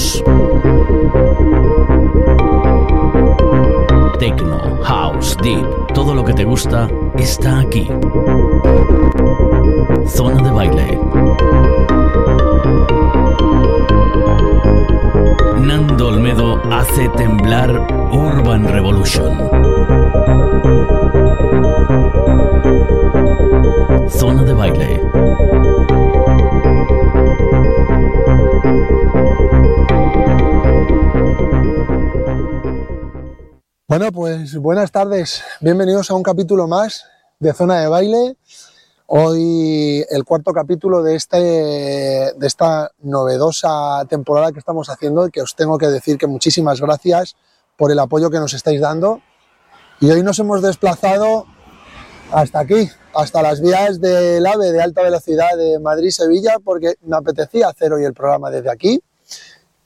House. Techno, House, Deep, todo lo que te gusta está aquí. Zona de baile. Nando Olmedo hace temblar Urban Revolution. Zona de baile. Bueno, pues buenas tardes. Bienvenidos a un capítulo más de Zona de Baile. Hoy el cuarto capítulo de, este, de esta novedosa temporada que estamos haciendo que os tengo que decir que muchísimas gracias por el apoyo que nos estáis dando. Y hoy nos hemos desplazado hasta aquí, hasta las vías del AVE de alta velocidad de Madrid-Sevilla, porque me apetecía hacer hoy el programa desde aquí.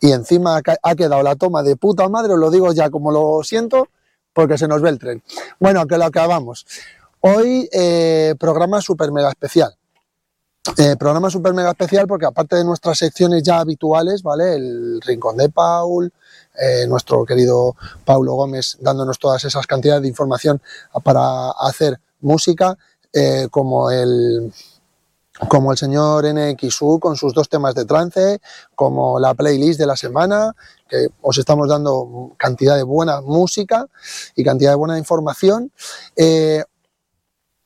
Y encima ha quedado la toma de puta madre, os lo digo ya como lo siento, porque se nos ve el tren. Bueno, que lo acabamos. Hoy eh, programa super mega especial. Eh, programa super mega especial porque aparte de nuestras secciones ya habituales, ¿vale? El Rincón de Paul, eh, nuestro querido Paulo Gómez dándonos todas esas cantidades de información para hacer música, como el como el señor NXU con sus dos temas de trance, como la playlist de la semana, que os estamos dando cantidad de buena música y cantidad de buena información. Eh,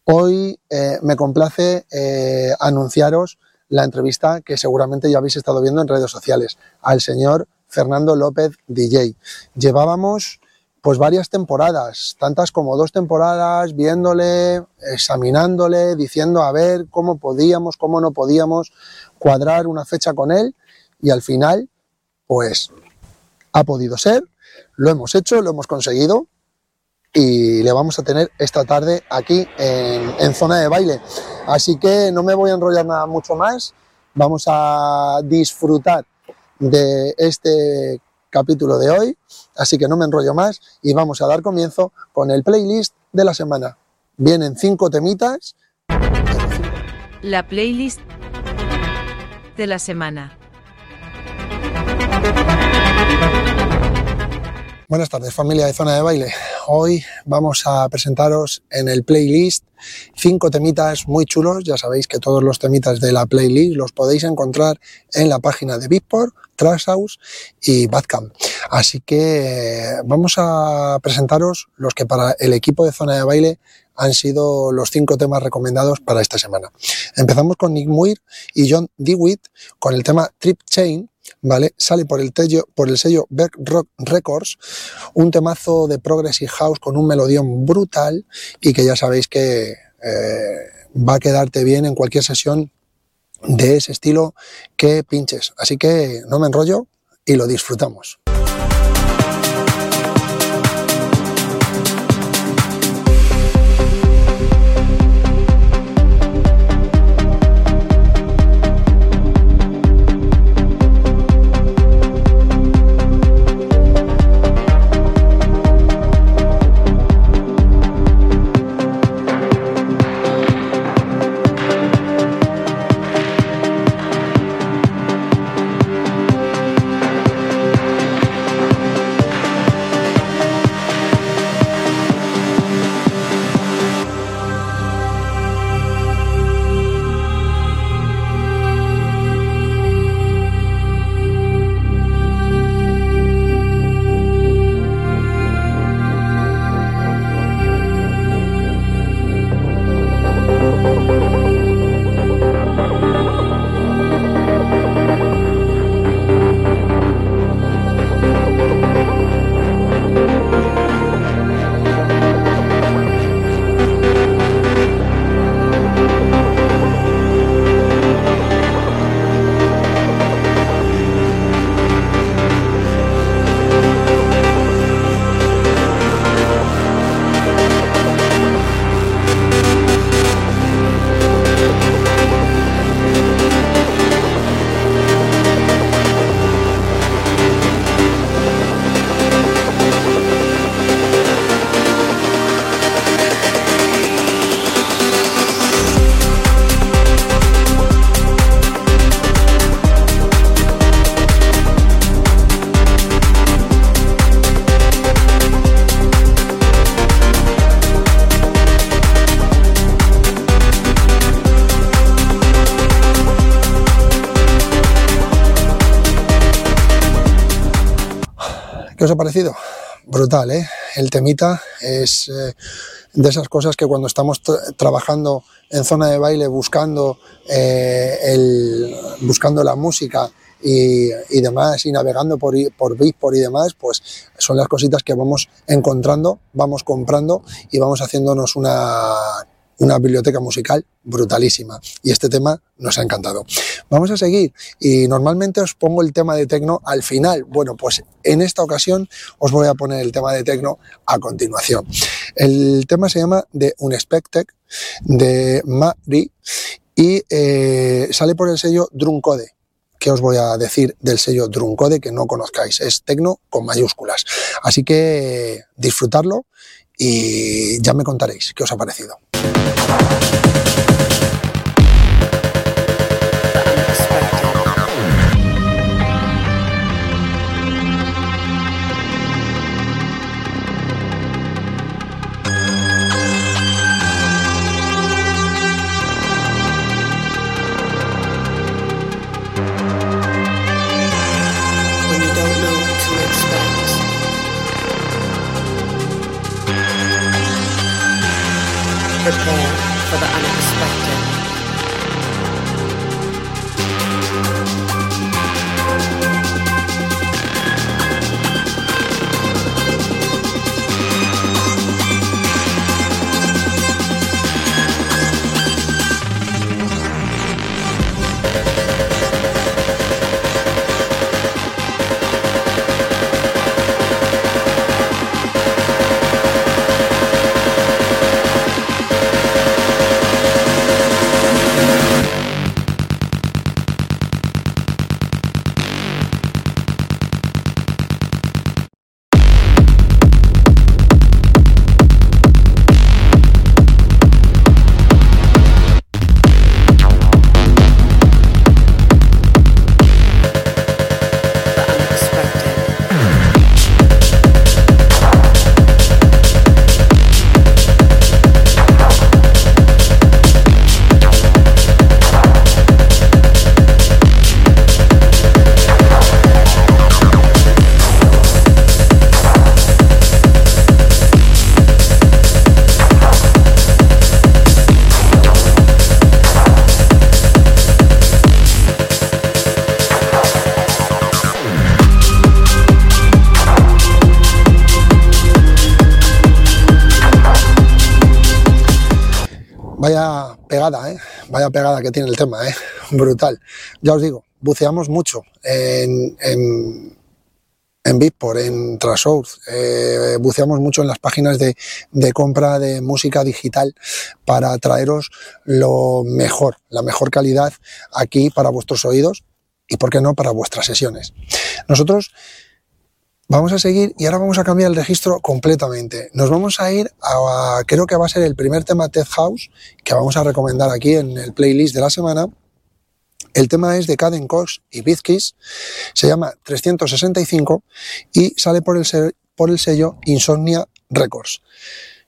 hoy eh, me complace eh, anunciaros la entrevista que seguramente ya habéis estado viendo en redes sociales al señor Fernando López DJ. Llevábamos pues varias temporadas, tantas como dos temporadas, viéndole, examinándole, diciendo a ver cómo podíamos, cómo no podíamos cuadrar una fecha con él y al final, pues ha podido ser, lo hemos hecho, lo hemos conseguido y le vamos a tener esta tarde aquí en, zona de baile. Así que no me voy a enrollar nada mucho más, vamos a disfrutar de este capítulo de hoy, así que no me enrollo más y vamos a dar comienzo con el playlist de la semana. Vienen cinco temitas. La playlist de la semana. Buenas tardes familia de Zona de Baile. Hoy vamos a presentaros en el playlist cinco temitas muy chulos. Ya sabéis que todos los temitas de la playlist los podéis encontrar en la página de Beatport, Trash House y Badcamp. Así que vamos a presentaros los que para el equipo de Zona de Baile han sido los cinco temas recomendados para esta semana. Empezamos con Nick Muir y John DeWitt con el tema Trip Chain ¿vale? Sale por el, por el sello Berg Rock Records, un temazo de Progressive House con un melodión brutal y que ya sabéis que eh, va a quedarte bien en cualquier sesión de ese estilo que pinches. Así que no me enrollo y lo disfrutamos. ¿Eh? El temita es eh, de esas cosas que cuando estamos trabajando en zona de baile buscando, eh, buscando la música y, demás y navegando por, por y demás, pues son las cositas que vamos encontrando, vamos comprando y vamos haciéndonos una una biblioteca musical brutalísima y este tema nos ha encantado. Vamos a seguir y normalmente os pongo el tema de tecno al final. Bueno, pues en esta ocasión os voy a poner el tema de tecno a continuación. El tema se llama The Unexpected de Mari y eh, sale por el sello Druncode. ¿Qué os voy a decir del sello Druncode que no conozcáis? Es tecno con mayúsculas. Así que disfrutarlo y ya me contaréis qué os ha parecido. Que tiene el tema, ¿eh? Brutal. Ya os digo, buceamos mucho en, en, en Bitport, en Trasource, eh, buceamos mucho en las páginas de, de, compra de música digital para traeros lo mejor, la mejor calidad aquí para vuestros oídos y, por qué no, para vuestras sesiones. Nosotros Vamos a seguir y ahora vamos a cambiar el registro completamente. Nos vamos a ir a, creo que va a ser el primer tema Ted House que vamos a recomendar aquí en el playlist de la semana. El tema es de Caden Cox y Bizkis, se llama 365 y sale por el, por el sello Insomnia Records.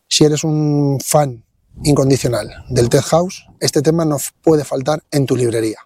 Si eres un fan incondicional del Ted House, este tema no puede faltar en tu librería.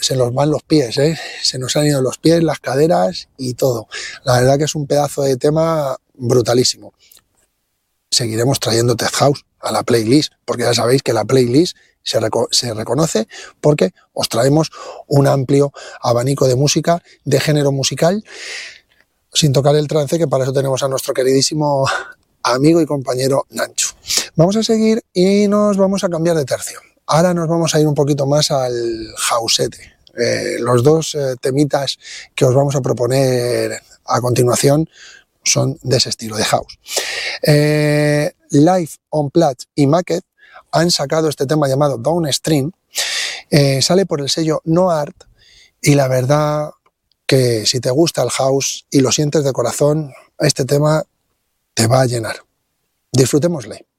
Se nos van los pies, ¿eh? se nos han ido los pies, las caderas y todo. La verdad que es un pedazo de tema brutalísimo. Seguiremos trayendo Tech House a la playlist, porque ya sabéis que la playlist se, se, reconoce porque os traemos un amplio abanico de música, de género musical, sin tocar el trance, que para eso tenemos a nuestro queridísimo amigo y compañero Nancho. Vamos a seguir y nos vamos a cambiar de tercio. Ahora nos vamos a ir un poquito más al hausete. Eh, los dos eh, temitas que os vamos a proponer a continuación son de ese estilo de house. Eh, Live on Plat y Maquet han sacado este tema llamado Downstream. Eh, sale por el sello No Art y la verdad que si te gusta el house y lo sientes de corazón, este tema te va a llenar. Disfrutémosle.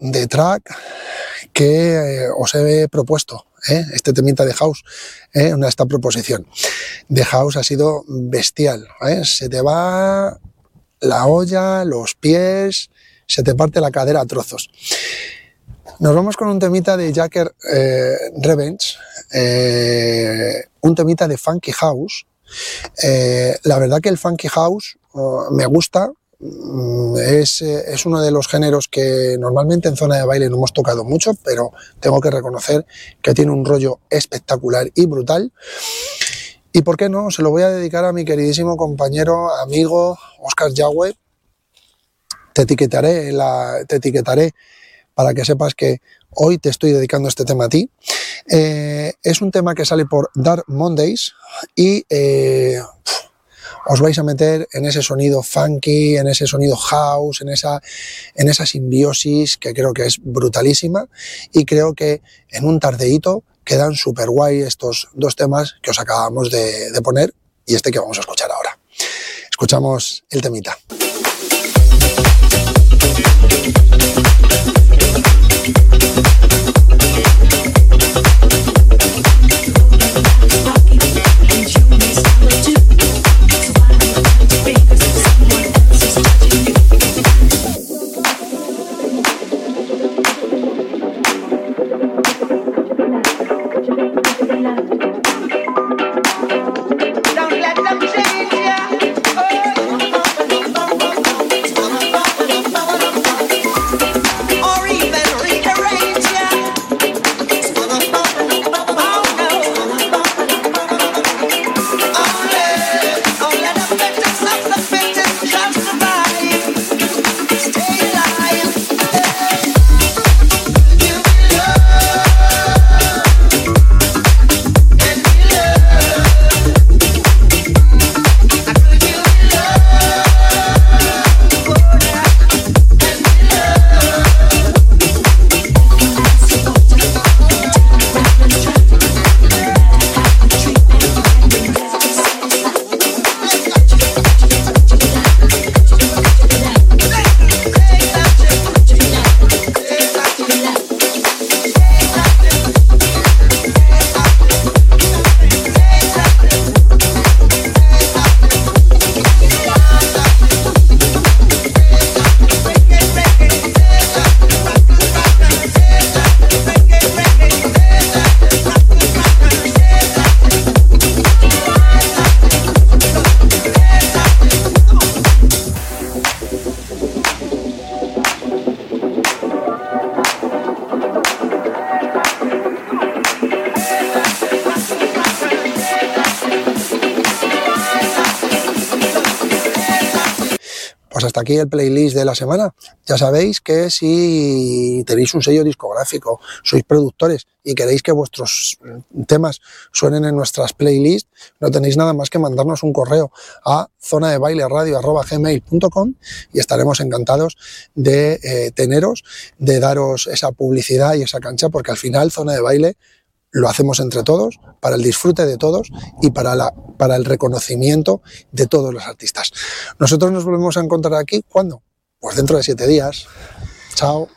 De track que eh, os he propuesto, ¿eh? este temita de House, ¿eh? esta proposición de House ha sido bestial. Se te va la olla, los pies, se te parte la cadera a trozos. Nos vamos con un temita de Jacker Revenge, un temita de Funky House. la verdad que el Funky House oh, me gusta, es, eh, es, uno de los géneros que normalmente en zona de baile no hemos tocado mucho, pero tengo que reconocer que tiene un rollo espectacular y brutal. Y por qué no, se lo voy a dedicar a mi queridísimo compañero, amigo Oscar Yahweh. Te etiquetaré, la, te etiquetaré para que sepas que hoy te estoy dedicando este tema a ti. Eh, es un tema que sale por Dark Mondays y eh, os vais a meter en ese sonido funky, en ese sonido house, en esa, en esa simbiosis que creo que es brutalísima y creo que en un tardeíto quedan súper guay estos dos temas que os acabamos de, de poner y este que vamos a escuchar ahora. Escuchamos el temita. Hasta aquí el playlist de la semana. Ya sabéis que si tenéis un sello discográfico, sois productores y queréis que vuestros temas suenen en nuestras playlists, no tenéis nada más que mandarnos un correo a zona de baile y estaremos encantados de eh, teneros, de daros esa publicidad y esa cancha, porque al final zona de baile lo hacemos entre todos, para el disfrute de todos y para, la, para el reconocimiento de todos los artistas. Nosotros nos volvemos a encontrar aquí, ¿cuándo? Pues dentro de siete días. Chao.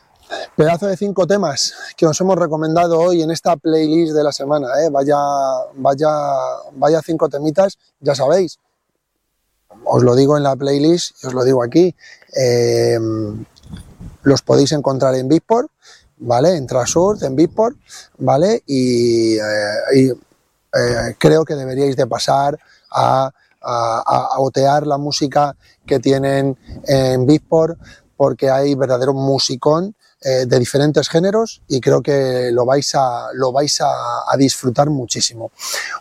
Pedazo de cinco temas que os hemos recomendado hoy en esta playlist de la semana. ¿eh? Vaya, vaya, vaya cinco temitas, ya sabéis. Os lo digo en la playlist y os lo digo aquí. Eh, los podéis encontrar en Beatport ¿vale? En Trasur, en Bitport, ¿vale? Y, eh, eh, creo que deberíais de pasar a, otear la música que tienen en Bitport porque hay verdadero musicón eh, de diferentes géneros y creo que lo vais, a, lo vais a, a, disfrutar muchísimo.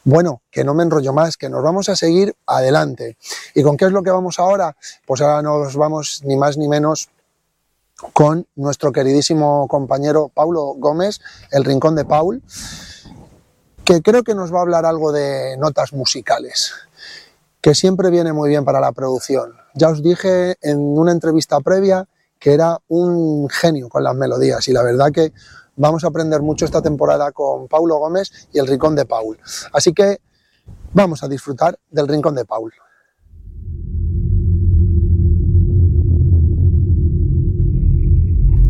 Bueno, que no me enrollo más, que nos vamos a seguir adelante. ¿Y con qué es lo que vamos ahora? Pues ahora nos vamos ni más ni menos con nuestro queridísimo compañero Paulo Gómez, el Rincón de Paul, que creo que nos va a hablar algo de notas musicales, que siempre viene muy bien para la producción. Ya os dije en una entrevista previa que era un genio con las melodías y la verdad que vamos a aprender mucho esta temporada con Paulo Gómez y el Rincón de Paul. Así que vamos a disfrutar del Rincón de Paul.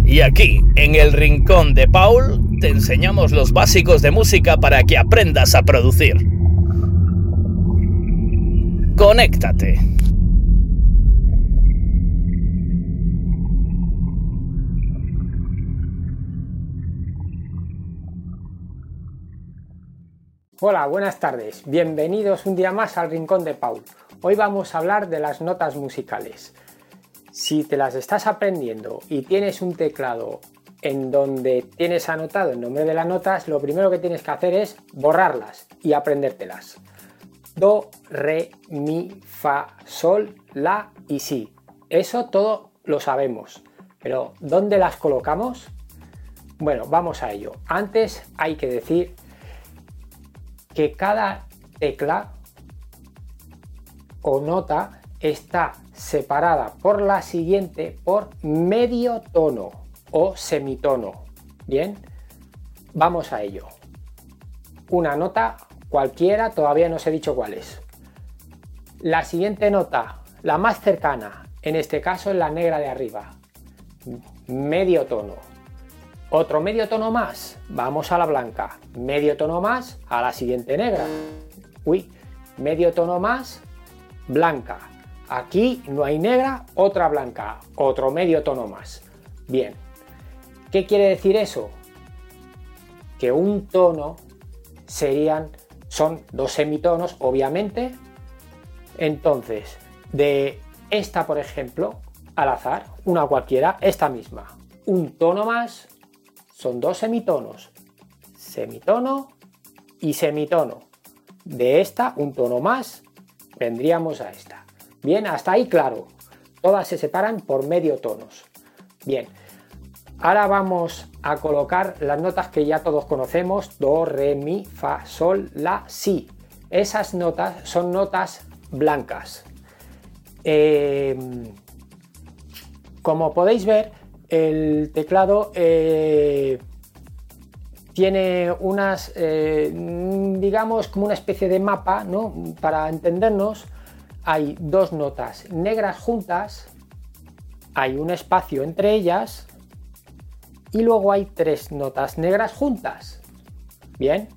Y aquí, en el rincón de Paul, te enseñamos los básicos de música para que aprendas a producir. Conéctate. Hola, buenas tardes. Bienvenidos un día más al Rincón de Paul. Hoy vamos a hablar de las notas musicales. Si te las estás aprendiendo y tienes un teclado en donde tienes anotado el nombre de las notas, lo primero que tienes que hacer es borrarlas y aprendértelas. Do, re, mi, fa, sol, la y si. Eso todo lo sabemos. Pero ¿dónde las colocamos? Bueno, vamos a ello. Antes hay que decir que cada tecla o nota está separada por la siguiente por medio tono o semitono. Bien, vamos a ello. Una nota cualquiera, todavía no os he dicho cuál es. La siguiente nota, la más cercana, en este caso es la negra de arriba. Medio tono. Otro medio tono más, vamos a la blanca. Medio tono más a la siguiente negra. Uy, medio tono más, blanca Aquí no hay negra, otra blanca, otro medio tono más. Bien, ¿qué quiere decir eso? Que un tono serían, son dos semitonos, obviamente. Entonces, de esta, por ejemplo, al azar, una cualquiera, esta misma, un tono más, son dos semitonos, semitono y semitono. De esta, un tono más, vendríamos a esta. Bien, hasta ahí claro. Todas se separan por medio tonos. Bien, ahora vamos a colocar las notas que ya todos conocemos. Do, re, mi, fa, sol, la, si. Esas notas son notas blancas. Em, como podéis ver, el teclado eh, tiene unas, eh, digamos, como una especie de mapa, ¿no? Para entendernos, hay dos notas negras juntas, hay un espacio entre ellas y luego hay tres notas negras juntas. Bien,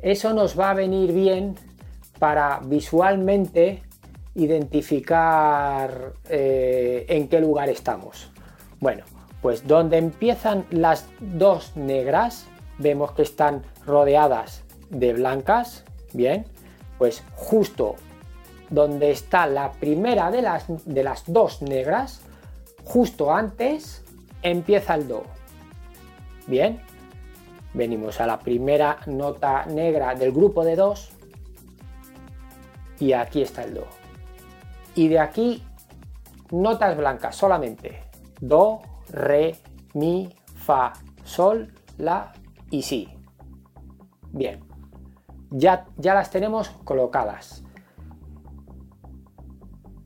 eso nos va a venir bien para visualmente identificar eh, en qué lugar estamos. Bueno, pues donde empiezan las dos negras, vemos que están rodeadas de blancas, bien, pues justo donde está la primera de las, de las dos negras, justo antes empieza el Do. Bien, venimos a la primera nota negra del grupo de dos y aquí está el Do. Y de aquí notas blancas solamente. Do, re, mi, fa, sol, la y si. Bien, ya, ya las tenemos colocadas.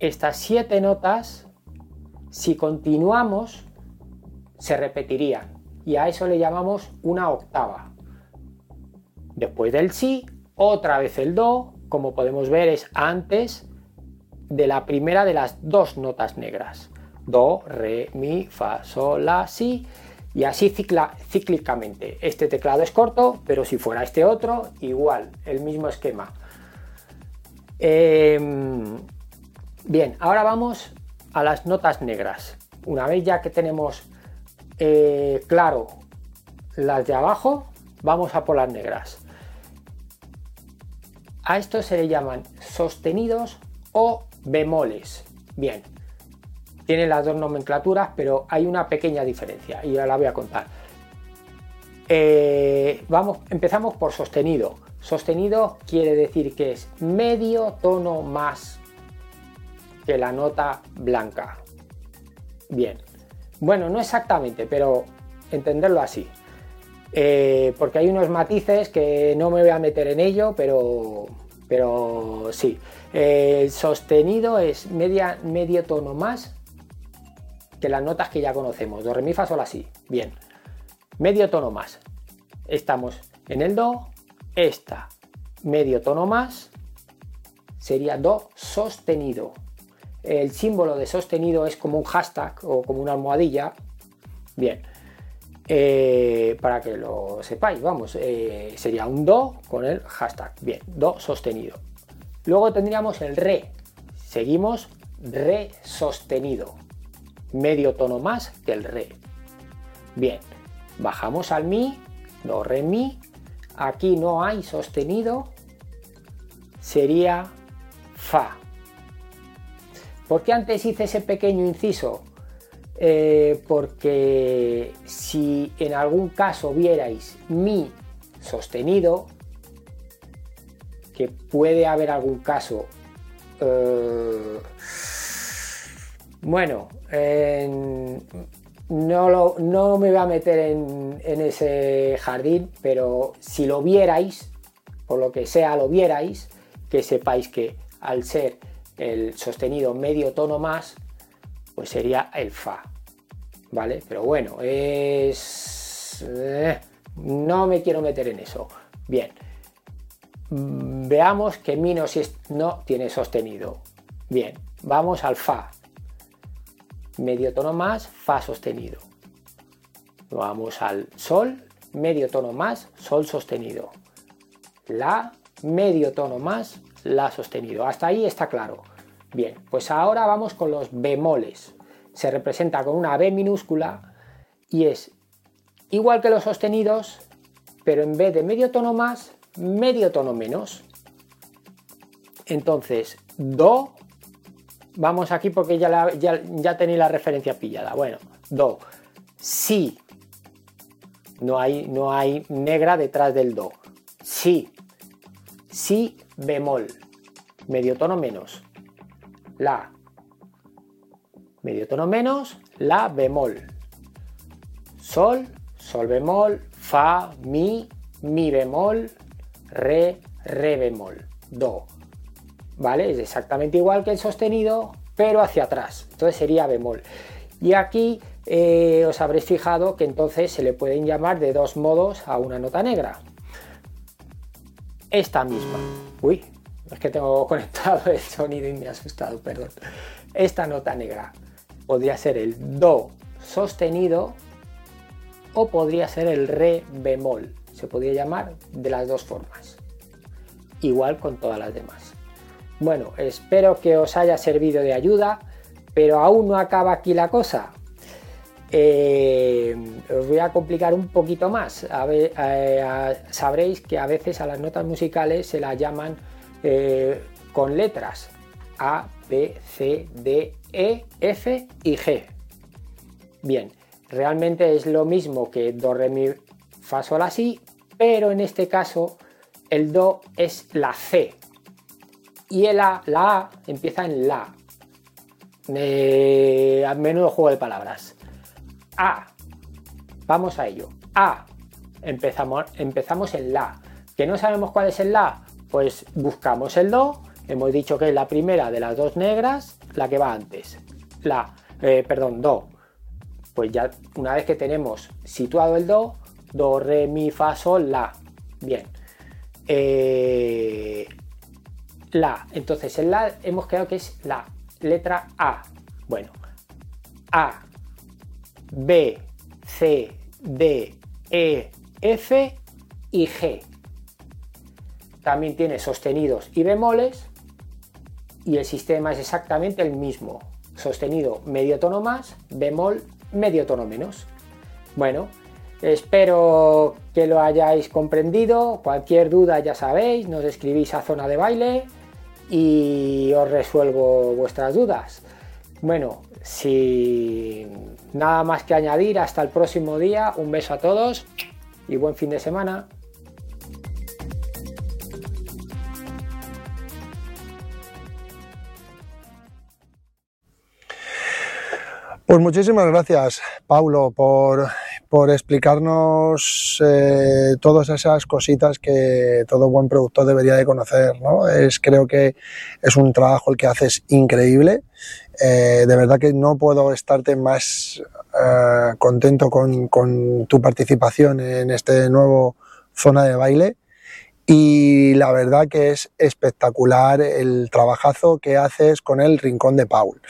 Estas siete notas, si continuamos, se repetirían y a eso le llamamos una octava. Después del si, otra vez el do, como podemos ver es antes de la primera de las dos notas negras. Do, re, mi, fa, sol, la, si y así cíclicamente. Este teclado es corto, pero si fuera este otro, igual, el mismo esquema. Em, bien, ahora vamos a las notas negras. Una vez ya que tenemos eh, claro las de abajo, vamos a por las negras. A esto se le llaman sostenidos o bemoles. Bien, tienen las dos nomenclaturas, pero hay una pequeña diferencia y ya la voy a contar. Eh, vamos, empezamos por sostenido. Sostenido quiere decir que es medio tono más que la nota blanca. Bien, bueno, no exactamente, pero entenderlo así. Eh, porque hay unos matices que no me voy a meter en ello, pero, pero sí. El sostenido es media, medio tono más que las notas que ya conocemos. Do, re, mi, fa, sol, así. Bien. Medio tono más. Estamos en el do. Esta. Medio tono más. Sería do sostenido. El símbolo de sostenido es como un hashtag o como una almohadilla. Bien. Eh, para que lo sepáis, vamos, eh, sería un do con el hashtag. Bien, do sostenido. Luego tendríamos el re. Seguimos re sostenido medio tono más que el re. Bien, bajamos al mi, do, re, mi. Aquí no hay sostenido, sería fa. ¿Por qué antes hice ese pequeño inciso? Eh, porque si en algún caso vierais mi sostenido, que puede haber algún caso eh, bueno, no, no, me voy a meter en, ese jardín, pero si lo vierais, por lo que sea lo vierais, que sepáis que al ser el sostenido medio tono más, pues sería el Fa. ¿Vale? Pero bueno, es... Eh, no me quiero meter en eso. Bien. Veamos que Mi no, no tiene sostenido. Bien, vamos al Fa medio tono más, fa sostenido. Vamos al sol, medio tono más, sol sostenido. La, medio tono más, la sostenido. Hasta ahí está claro. Bien, pues ahora vamos con los bemoles. Se representa con una B minúscula y es igual que los sostenidos, pero en vez de medio tono más, medio tono menos. Entonces, Do Vamos aquí porque ya, ya, tenéis la referencia pillada. Bueno, do. Si. No hay, no hay negra detrás del do. Si. Si bemol. Medio tono menos. La. Medio tono menos. La bemol. Sol. Sol bemol. Fa. Mi. Mi bemol. Re. Re bemol. Do. ¿vale? Es exactamente igual que el sostenido, pero hacia atrás. Entonces sería bemol. Y aquí eh, os habréis fijado que entonces se le pueden llamar de dos modos a una nota negra. Esta misma. Uy, es que tengo conectado el sonido y me ha asustado, perdón. Esta nota negra podría ser el do sostenido o podría ser el re bemol. Se podría llamar de las dos formas. Igual con todas las demás. Bueno, espero que os haya servido de ayuda, pero aún no acaba aquí la cosa. Eh, os voy a complicar un poquito más. Eh, sabréis que a veces a las notas musicales se las llaman eh, con letras A, B, C, D, E, F y G. Bien, realmente es lo mismo que Do, Re, Mi, Fa, Sol, La, Si, pero en este caso el Do es la C, y el A, la A empieza en la. A menudo juego de palabras. A. Vamos a ello. A. Empezamos, empezamos en la. ¿Que no sabemos cuál es el la? Pues buscamos el do. Hemos dicho que es la primera de las dos negras, la que va antes. La, eh, perdón, do. Pues ya una vez que tenemos situado el do, do, re, mi, fa, sol, la. Bien. Eh, la. Entonces en la hemos quedado que es la letra A. Bueno, A, B, C, D, E, F y G. También tiene sostenidos y bemoles y el sistema es exactamente el mismo. Sostenido medio tono más, bemol medio tono menos. Bueno, espero que lo hayáis comprendido. Cualquier duda ya sabéis, nos escribís a zona de baile y os resuelvo vuestras dudas. Bueno, sin nada más que añadir, hasta el próximo día, un beso a todos y buen fin de semana. Pues muchísimas gracias, Paulo, por, por explicarnos eh, todas esas cositas que todo buen productor debería de conocer. ¿no? Es, creo que es un trabajo el que haces increíble. Eh, de verdad que no puedo estarte más eh, contento con, con tu participación en este nuevo zona de baile. Y la verdad que es espectacular el trabajazo que haces con el Rincón de Paul.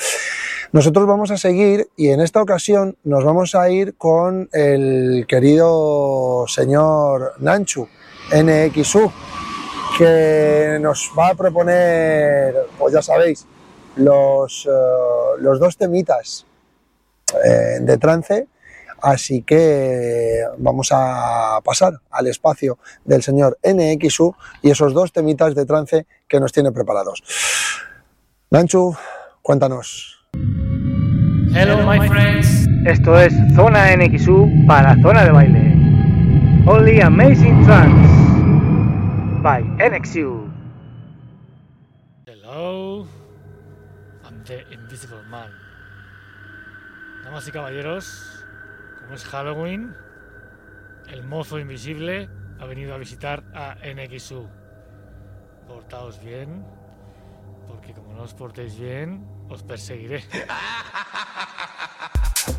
Nosotros vamos a seguir y en esta ocasión nos vamos a ir con el querido señor Nanchu, NXU, que nos va a proponer, pues ya sabéis, los, uh, los dos temitas eh, de trance. Así que vamos a pasar al espacio del señor NXU y esos dos temitas de trance que nos tiene preparados. Nanchu, cuéntanos. Hello, my friends. Esto es Zona NXU para Zona de Baile. Only Amazing Trance by NXU. Hello, I'm the Invisible Man. Damas y caballeros, como es Halloween, el mozo invisible ha venido a visitar a NXU. Portaos bien, porque como no os portéis bien, os perseguiré.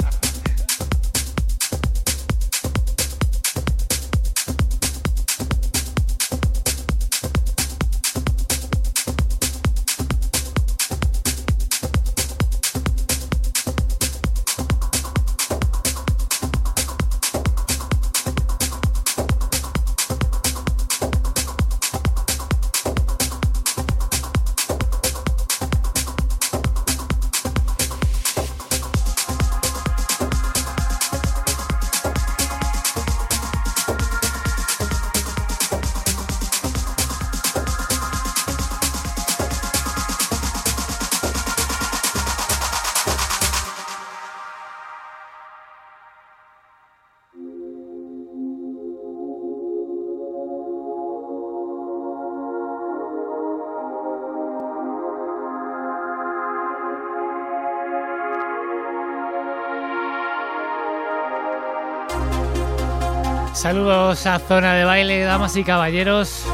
Saludos a Zona de Baile, damas y caballeros.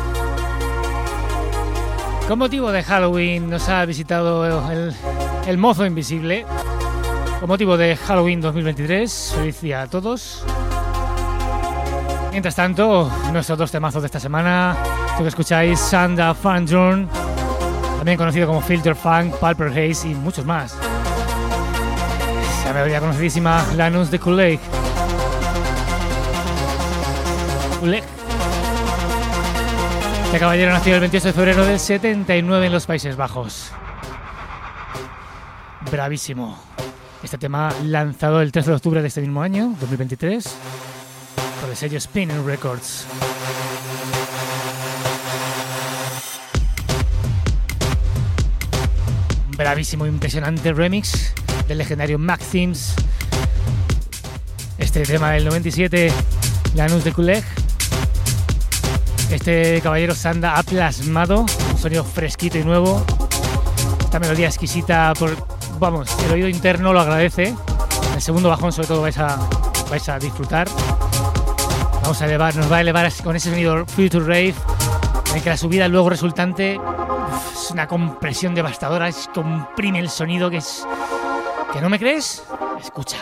Con motivo de Halloween nos ha visitado el, el mozo invisible. Con motivo de Halloween 2023, feliz día a todos. Mientras tanto, nuestros dos temazos de esta semana, lo que escucháis, Sanda Fun Journ, también conocido como Filter Funk, Pulper Haze y muchos más. La melodía conocidísima Lanus de Kool-Aid. Kool-Aid. Este caballero nació el 28 de febrero del 79 en los Países Bajos. Bravísimo. Este tema lanzado el 13 de octubre de este mismo año, 2023, por el sello Spinning Records. Bravísimo, impresionante remix del legendario Maxims. Este tema del 97, Lanus de Kuleg. Este caballero Sanda ha plasmado un sonido fresquito y nuevo. Esta melodía exquisita por vamos, el oído interno lo agradece. el segundo bajón sobre todo vais a, vais a disfrutar. Vamos a elevar, nos va a elevar con ese sonido Future Rave, en que la subida luego resultante es una compresión devastadora, es comprime el sonido que es... ¿Que no me crees? Escucha.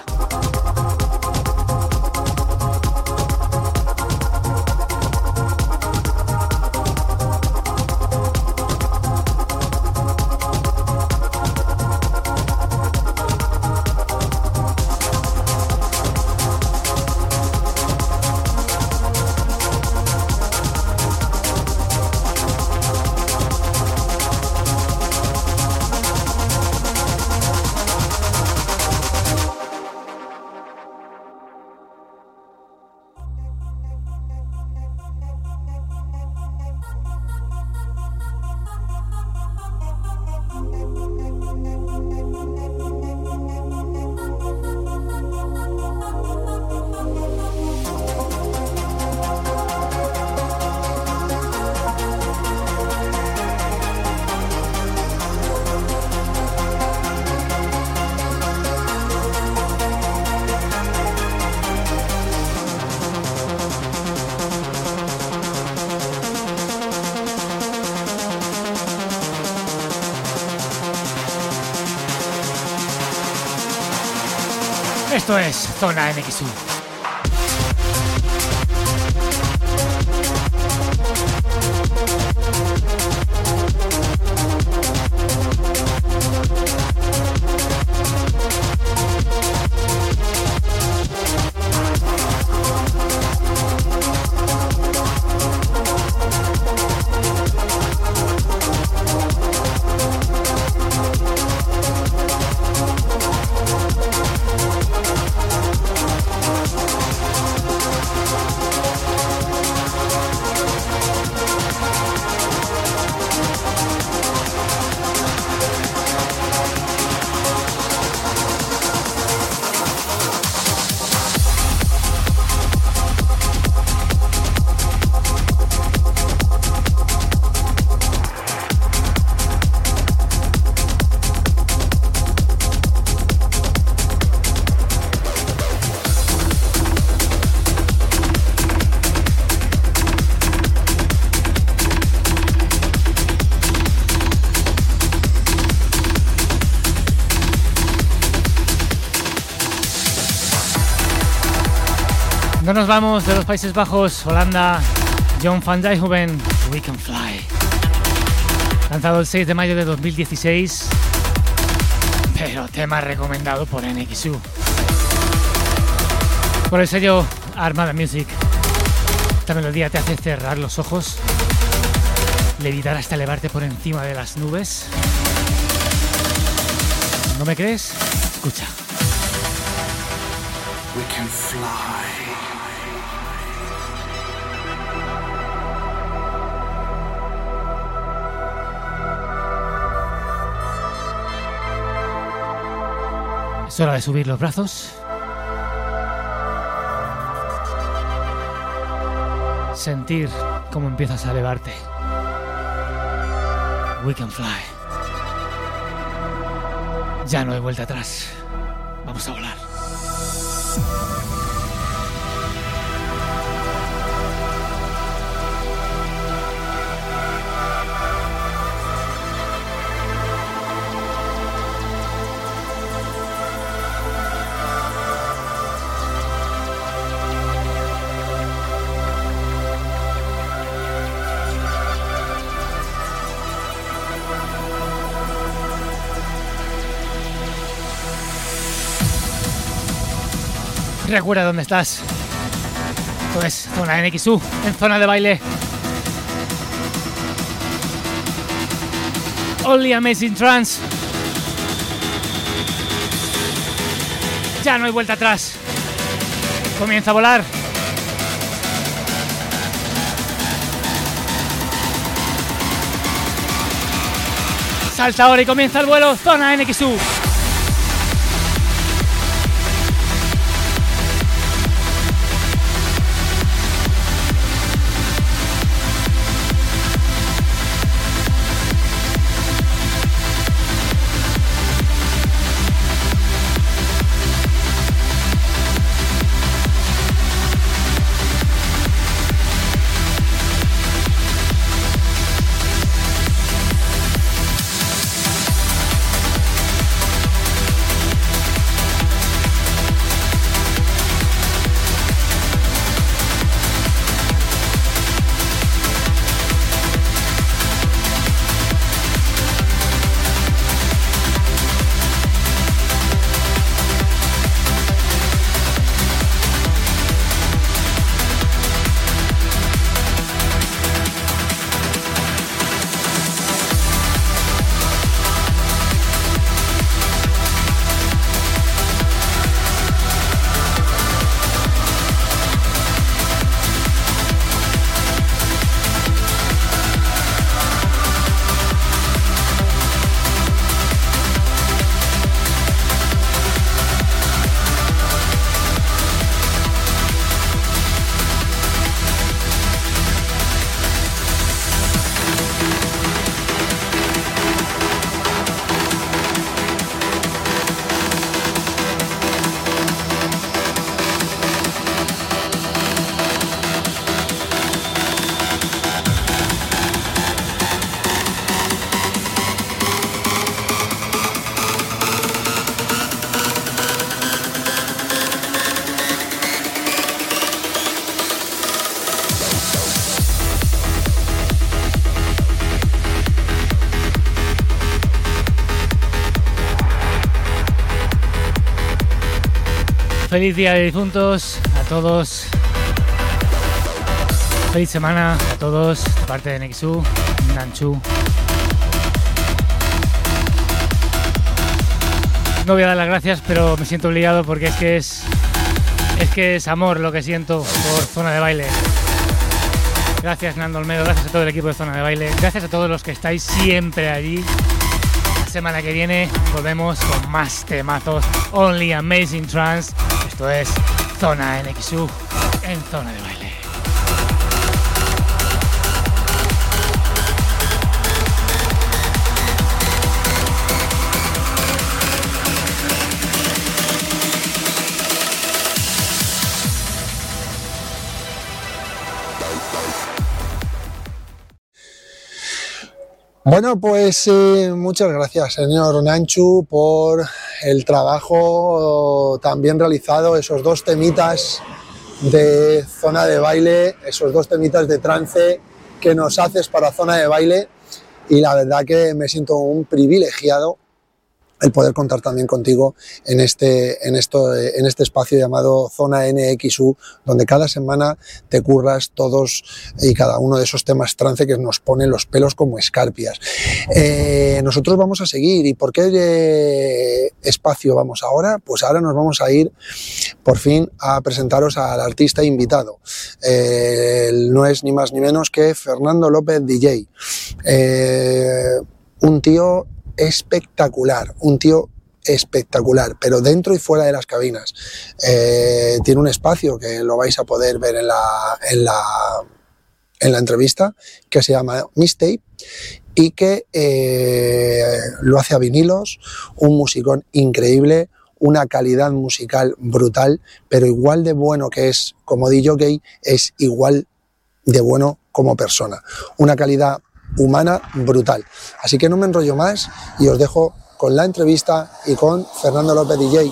Esto es Zona Nos vamos de los Países Bajos, Holanda, John van Dijkhoven, We Can Fly. Lanzado el 6 de mayo de 2016, pero tema recomendado por NXU. Por el sello Armada Music. Esta melodía te hace cerrar los ojos, levitar hasta elevarte por encima de las nubes. ¿No me crees? Escucha. We can fly. Es hora de subir los brazos. Sentir cómo empiezas a elevarte. We can fly. Ya no hay vuelta atrás. Vamos a volar. Recuerda dónde estás. Esto es zona NXU, en zona de baile. Only Amazing Trance. Ya no hay vuelta atrás. Comienza a volar. Salta ahora y comienza el vuelo. Zona NXU. Feliz día de difuntos a todos. Feliz semana a todos, de parte de Nexu, Nanchu. No voy a dar las gracias, pero me siento obligado porque es que es. Es que es amor lo que siento por zona de baile. Gracias Nando Olmedo, gracias a todo el equipo de zona de baile, gracias a todos los que estáis siempre allí. La semana que viene volvemos con más temazos. Only Amazing Trance. Esto es Zona NXU en zona de baile. Bueno, pues eh, muchas gracias, señor Nanchu, por el trabajo tan bien realizado, esos dos temitas de zona de baile, esos dos temitas de trance que nos haces para zona de baile. Y la verdad que me siento un privilegiado el poder contar también contigo en este, en esto, en este espacio llamado Zona NXU, donde cada semana te curras todos y cada uno de esos temas trance que nos ponen los pelos como escarpias. Eh, nosotros vamos a seguir. ¿Y por qué espacio vamos ahora? Pues ahora nos vamos a ir por fin a presentaros al artista invitado. Eh, no es ni más ni menos que Fernando López DJ. Eh, un tío espectacular, un tío espectacular, pero dentro y fuera de las cabinas. Eh, tiene un espacio que lo vais a poder ver en la, en la, en la entrevista, que se llama Mistape y que eh, lo hace a vinilos, un musicón increíble, una calidad musical brutal, pero igual de bueno que es como DJ, es igual de bueno como persona. Una calidad humana brutal. Así que no me enrollo más y os dejo con la entrevista y con Fernando López DJ.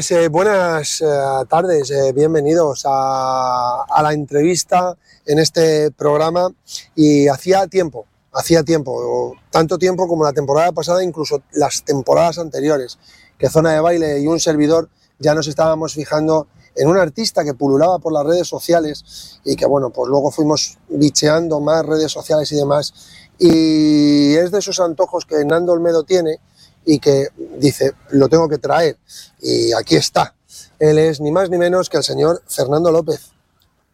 Pues, eh, buenas eh, tardes, eh, bienvenidos a, a, la entrevista en este programa. Y hacía tiempo, hacía tiempo, tanto tiempo como la temporada pasada, incluso las temporadas anteriores, que Zona de Baile y un servidor ya nos estábamos fijando en un artista que pululaba por las redes sociales y que bueno, pues luego fuimos bicheando más redes sociales y demás. Y es de esos antojos que Nando Olmedo tiene y que dice, lo tengo que traer. Y aquí está. Él es ni más ni menos que el señor Fernando López.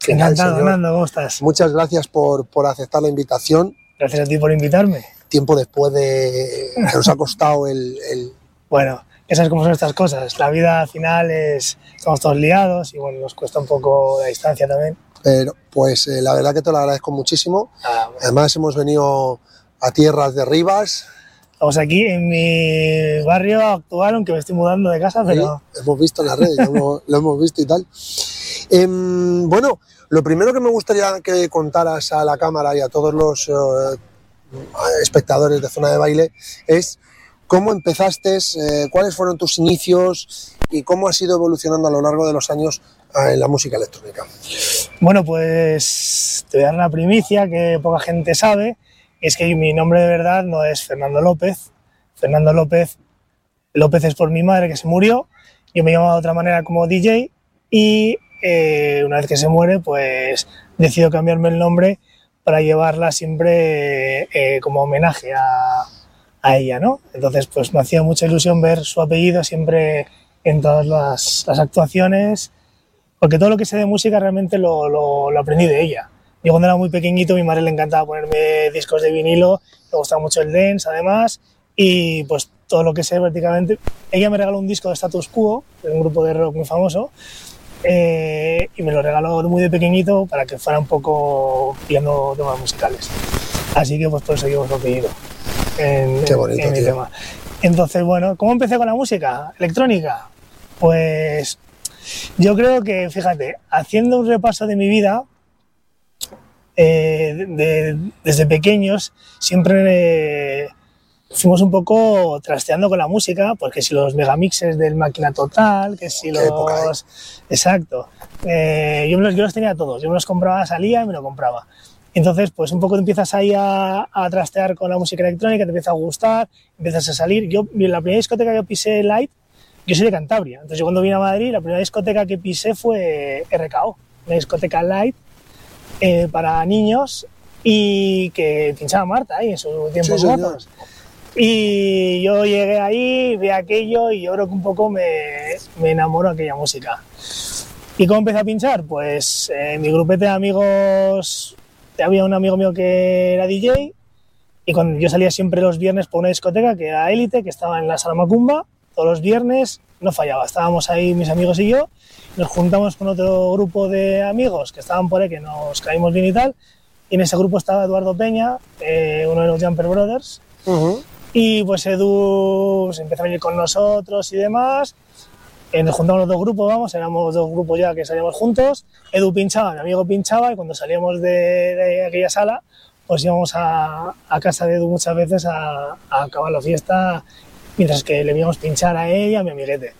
Encantado, Fernando, ¿cómo estás? Muchas gracias por, por, aceptar la invitación. Gracias a ti por invitarme. Tiempo después de que nos ha costado el, el... Bueno, esas como son estas cosas. La vida al final es, estamos todos liados y bueno, nos cuesta un poco la distancia también. Pero pues eh, la verdad que te lo agradezco muchísimo. Ah, bueno. Además hemos venido a tierras de Rivas, Estamos aquí en mi barrio actual, aunque me estoy mudando de casa, pero... Sí, hemos visto en las redes, lo, hemos, lo, hemos, visto y tal. Eh, bueno, lo primero que me gustaría que contaras a la cámara y a todos los uh, espectadores de Zona de Baile es cómo empezaste, eh, cuáles fueron tus inicios y cómo has ido evolucionando a lo largo de los años uh, en la música electrónica. Bueno, pues te voy a dar una primicia que poca gente sabe es que mi nombre de verdad no es Fernando López. Fernando López, López es por mi madre que se murió. Yo me llamaba de otra manera como DJ y eh, una vez que se muere, pues decido cambiarme el nombre para llevarla siempre eh, como homenaje a, ella, ¿no? Entonces, pues me hacía mucha ilusión ver su apellido siempre en todas las, actuaciones, porque todo lo que sé de música realmente lo aprendí de ella. Yo cuando era muy pequeñito, mi madre le encantaba ponerme discos de vinilo, le gustaba mucho el dance además, y pues todo lo que sé prácticamente. Ella me regaló un disco de Status Quo, de un grupo de rock muy famoso, eh, y me lo regaló muy de pequeñito para que fuera un poco pillando temas musicales. Así que pues por eso llevo su apellido en, Qué bonito, en mi tema. Entonces, bueno, ¿cómo empecé con la música electrónica? Pues yo creo que, fíjate, haciendo un repaso de mi vida, eh, de, desde pequeños siempre eh, fuimos un poco trasteando con la música, porque si los megamixes del Máquina Total, que si Qué época, ¿eh? los... Exacto. Eh, yo, me los, yo los tenía todos, yo me los compraba, salía y me lo compraba. Entonces, pues un poco empiezas ahí a, a trastear con la música electrónica, te empieza a gustar, empiezas a salir. Yo, la primera discoteca que pisé light, yo soy de Cantabria. Entonces, yo cuando vine a Madrid, la primera discoteca que pisé fue RKO, una discoteca light eh, para niños y que pinchaba Marta ahí en su tiempo Sí. Y yo llegué ahí, vi aquello y yo creo que un poco me, me enamoró aquella música. ¿Y cómo empecé a pinchar? Pues eh, en mi grupete de amigos había un amigo mío que era DJ y cuando yo salía siempre los viernes por una discoteca que era Élite, que estaba en la Sala Macumba, todos los viernes, no fallaba, estábamos ahí mis amigos y yo, nos juntamos con otro grupo de amigos que estaban por ahí, que nos caímos bien y tal, y en ese grupo estaba Eduardo Peña, eh, uno de los Jumper Brothers, y pues Edu se empezó a venir con nosotros y demás. Eh, nos juntamos los dos grupos, vamos, éramos dos grupos ya que salíamos juntos. Edu pinchaba, mi amigo pinchaba y cuando salíamos de, de aquella sala, pues íbamos a, a casa de Edu muchas veces a, a acabar la fiesta, mientras que le íbamos pinchar a ella, a mi amiguete.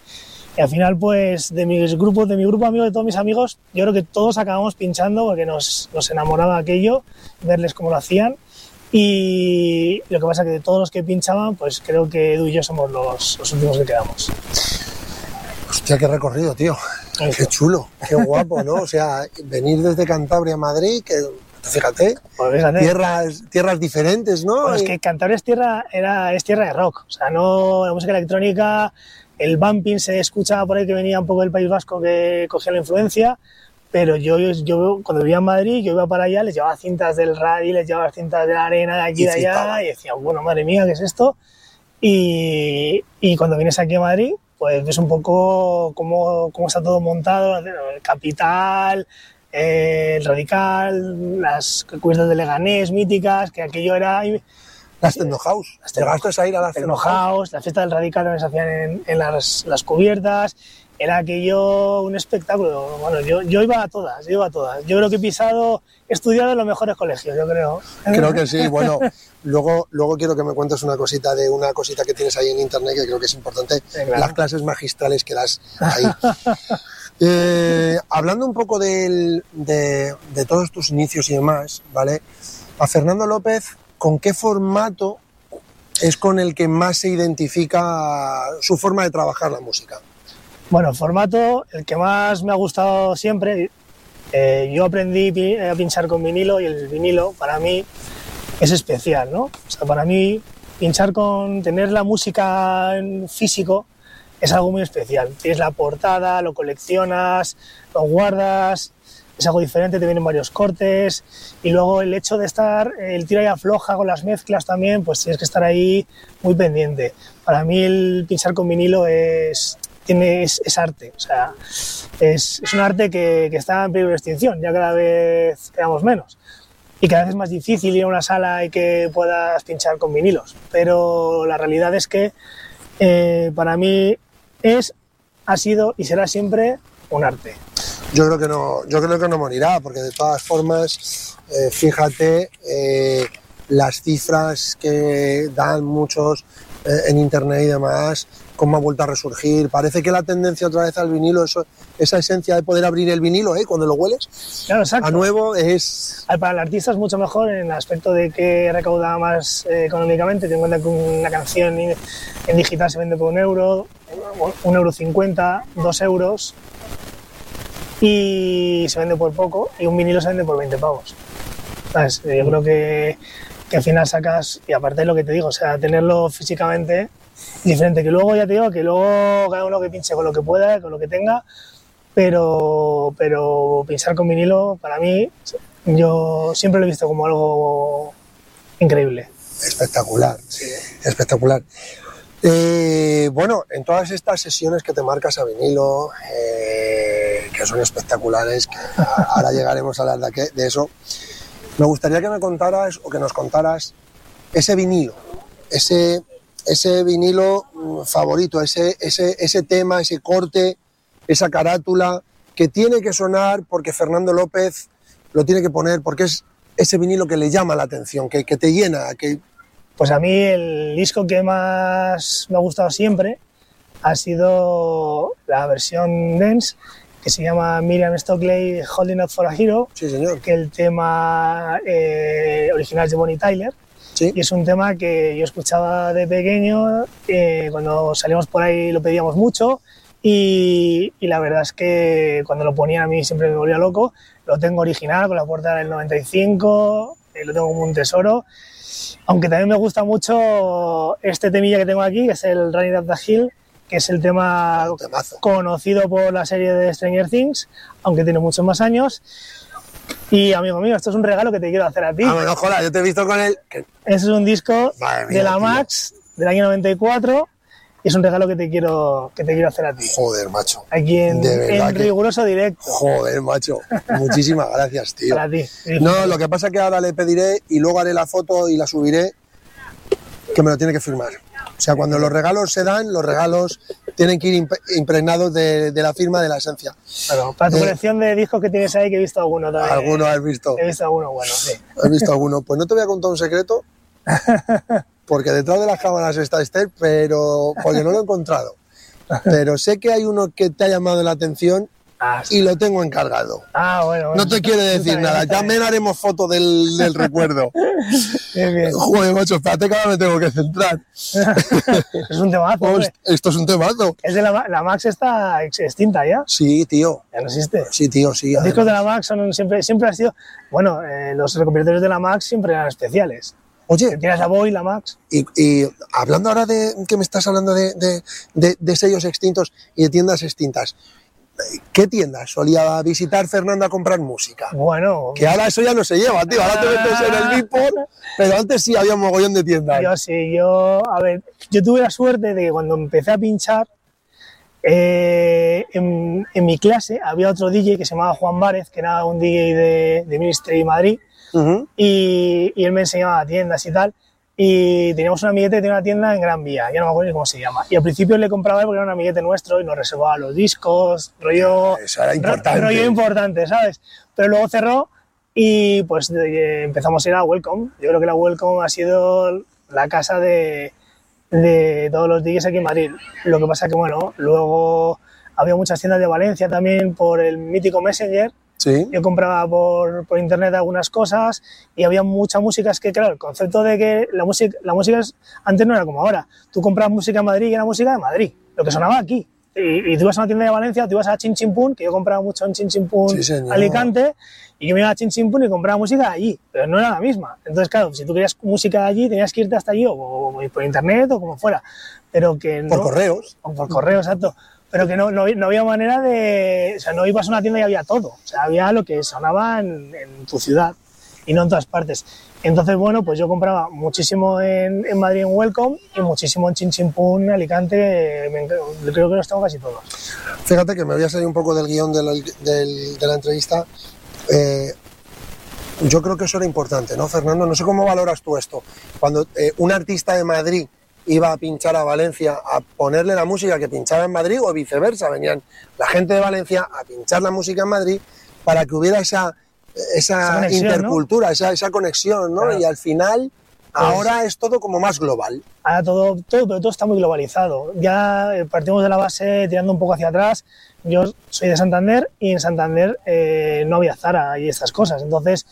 Y al final, pues, de mis grupos, de mi grupo de amigos, de todos mis amigos, yo creo que todos acabamos pinchando porque nos, nos enamoraba aquello, verles cómo lo hacían. Y lo que pasa que de todos los que pinchaban, pues creo que Edu y yo somos los, los últimos que quedamos. Hostia, qué recorrido, tío. Qué chulo, qué guapo, ¿no? O sea, venir desde Cantabria a Madrid, que fíjate, Pues fíjate. tierras, tierras diferentes, ¿no? Bueno, es que Cantabria es tierra, era, es tierra de rock. O sea, no la música electrónica, el bumping se escuchaba por ahí que venía un poco del País Vasco que cogía la influencia. Pero yo, yo, cuando vivía en Madrid, yo iba para allá, les llevaba cintas del radio, les llevaba cintas de la arena de aquí y de allá, flipaba. y decía, bueno, madre mía, ¿qué es esto? Y, y cuando vienes aquí a Madrid, pues ves un poco cómo, cómo está todo montado, el capital, eh, el radical, las cuerdas de Leganés míticas, que aquello era Las Techno House. Las ¿Te Techno- gastas a ir a las Techno House? House, la fiesta del radical también se hacían en, en las, las cubiertas, era aquello un espectáculo. Bueno, yo, yo iba a todas, yo iba a todas. Yo creo que he pisado, he estudiado en los mejores colegios, yo creo. Creo que sí. Bueno, luego, luego quiero que me cuentes una cosita de una cosita que tienes ahí en internet que creo que es importante. Sí, claro. Las clases magistrales que das ahí. Eh, hablando un poco de, todos tus inicios y demás, ¿vale? A Fernando López, ¿con qué formato es con el que más se identifica su forma de trabajar la música? Bueno, formato, el que más me ha gustado siempre, eh, yo aprendí a pinchar con vinilo y el vinilo para mí es especial, ¿no? O sea, para mí pinchar con, tener la música en físico es algo muy especial. Tienes la portada, lo coleccionas, lo guardas, es algo diferente, te vienen varios cortes y luego el hecho de estar, el tira y afloja con las mezclas también, pues tienes que estar ahí muy pendiente. Para mí el pinchar con vinilo es, tiene, es, arte, o sea, es, es un arte que, que está en peligro de extinción, ya cada vez quedamos menos. Y cada vez es más difícil ir a una sala y que puedas pinchar con vinilos. Pero la realidad es que eh, para mí es, ha sido y será siempre un arte. Yo creo que no, yo creo que no morirá, porque de todas formas, eh, fíjate eh, las cifras que dan muchos en internet y demás, cómo ha vuelto a resurgir. Parece que la tendencia otra vez al vinilo, eso, esa esencia de poder abrir el vinilo, ¿eh? cuando lo hueles, Claro, exacto. a nuevo es Ah, Para el artista es mucho mejor en el aspecto de que recauda más eh, económicamente. Ten en cuenta que una canción en, en digital se vende por un euro, un euro cincuenta, dos euros y se vende por poco y un vinilo se vende por 20 pavos. ¿Sabes? Yo creo que, que al final sacas, y aparte de lo que te digo, o sea, tenerlo físicamente es diferente. Que luego ya te digo que luego cada uno que pinche con lo que pueda, con lo que tenga, pero, pero pinchar con vinilo para mí yo siempre lo he visto como algo increíble. espectacular, espectacular. Eh, bueno, en todas estas sesiones que te marcas a vinilo, eh, que son espectaculares, ahora llegaremos a hablar de, de eso, me gustaría que me contaras o que nos contaras ese vinilo, ese, ese vinilo mm, favorito, ese, ese, ese tema, ese corte, esa carátula que tiene que sonar porque Fernando López lo tiene que poner porque es ese vinilo que le llama la atención, que, que te llena, Pues a mí el disco que más me ha gustado siempre ha sido la versión dance que se llama Miriam Stockley Holding Out for a Hero, Sí, señor. que el tema eh, original es de Bonnie Tyler. Sí. Y es un tema que yo escuchaba de pequeño, eh, cuando salíamos por ahí lo pedíamos mucho y, y la verdad es que cuando lo ponían a mí siempre me volvía loco. Lo tengo original con la puerta del 95, eh, lo tengo como un tesoro. Aunque también me gusta mucho este temilla que tengo aquí, que es el Running Up the Hill, que es el tema conocido por la serie de Stranger Things, aunque tiene muchos más años. Y amigo mío, esto es un regalo que te quiero hacer a ti. Ah, bueno, joder, yo te he visto con él. que- Este es un disco mía, de la tío. Max del año 94 y es un regalo que te quiero, que te quiero hacer a ti. Joder, macho. Aquí en, De verdad en que- riguroso directo. Joder, macho. Muchísimas gracias, tío. Para ti. No, lo que pasa es que ahora le pediré y luego haré la foto y la subiré que me lo tiene que firmar. O sea, cuando los regalos se dan, los regalos tienen que ir imp- impregnados de, de la firma de la esencia. Claro, para tu Eh, colección de discos que tienes ahí, que he visto alguno también. ¿Alguno has visto? He visto alguno bueno, sí. ¿Has visto alguno? Pues no te voy a contar un secreto, porque detrás de las cámaras está Esther, pero porque no lo he encontrado. Pero sé que hay uno que te ha llamado la atención Ah, y lo tengo encargado. Ah, bueno, bueno. No te quiere decir nada, bien. también haremos foto del, del recuerdo. Bien. Joder, macho, espérate que ahora me tengo que centrar. Es un temazo. Host- Esto es un temazo. Es de la, la Max está ex- extinta ya. Sí, tío. Ya no existe. Sí, tío, sí. Los discos de la. Max son siempre, siempre han sido. Bueno, eh, los recopilatorios de la Max siempre eran especiales. Oye, Tienes la Boy, la Max. y, y hablando ahora de que me estás hablando de, de- de- de sellos extintos y de tiendas extintas, ¿qué tiendas solía visitar Fernando a comprar música? Bueno, Que ahora eso ya no se lleva, tío. Ahora te metes en el Beatport, pero antes sí había un mogollón de tiendas. yo sí, yo. A ver, yo tuve la suerte de que cuando empecé a pinchar, eh, en, en mi clase había otro DJ que se llamaba Juan Várez, que era un DJ de, de Ministry Madrid, y él me enseñaba tiendas y tal. Y teníamos un amiguete que tenía una tienda en Gran Vía, ya no me acuerdo ni cómo se llama. Y al principio le compraba porque era un amiguete nuestro y nos reservaba los discos, rollo. Eso era importante. rollo importante, ¿sabes? Pero luego cerró y pues eh, empezamos a ir a Welcome. Yo creo que la Welcome ha sido la casa de, de todos los DJs aquí en Madrid. Lo que pasa que, bueno, luego había muchas tiendas de Valencia también por el mítico Messenger. Sí. Yo compraba por, por internet algunas cosas y había mucha música. Es que, claro, el concepto de que la música, la música es- antes no era como ahora. Tú compras música en Madrid y era música de Madrid, lo que sonaba aquí. Y, y tú ibas a una tienda de Valencia, tú ibas a Chin Chin Pun, que yo compraba mucho en Chin Chin Pun Sí. Alicante, y yo me iba a Chin Chin Pun y compraba música allí, pero no era la misma. Entonces, claro, si tú querías música allí, tenías que irte hasta allí o, o por internet o como fuera. Pero que no, Por correos. o por correo, exacto. Pero que no, no, no había manera de. O sea, no ibas a una tienda y había todo. O sea, había lo que sonaba en, en tu ciudad y no en todas partes. Entonces, bueno, pues yo compraba muchísimo en, en Madrid en Welcome y muchísimo en Chinchimpún, Alicante. me creo que los tengo casi todos. Fíjate que me voy a salir un poco del guion de la, del- de la entrevista. Eh, yo creo que eso era importante, ¿no, Fernando? No sé cómo valoras tú esto. Cuando eh, un artista de Madrid iba a pinchar a Valencia a ponerle la música que pinchaba en Madrid o viceversa, venían la gente de Valencia a pinchar la música en Madrid para que hubiera esa, Esa esa conexión, intercultura, esa, esa conexión, ¿no? Claro. Y al final, Pues- ahora es todo como más global. Ahora todo, todo, pero todo está muy globalizado. Ya eh, partimos de la base tirando un poco hacia atrás. Yo soy de Santander y en Santander eh, no había Zara y estas cosas. Entonces,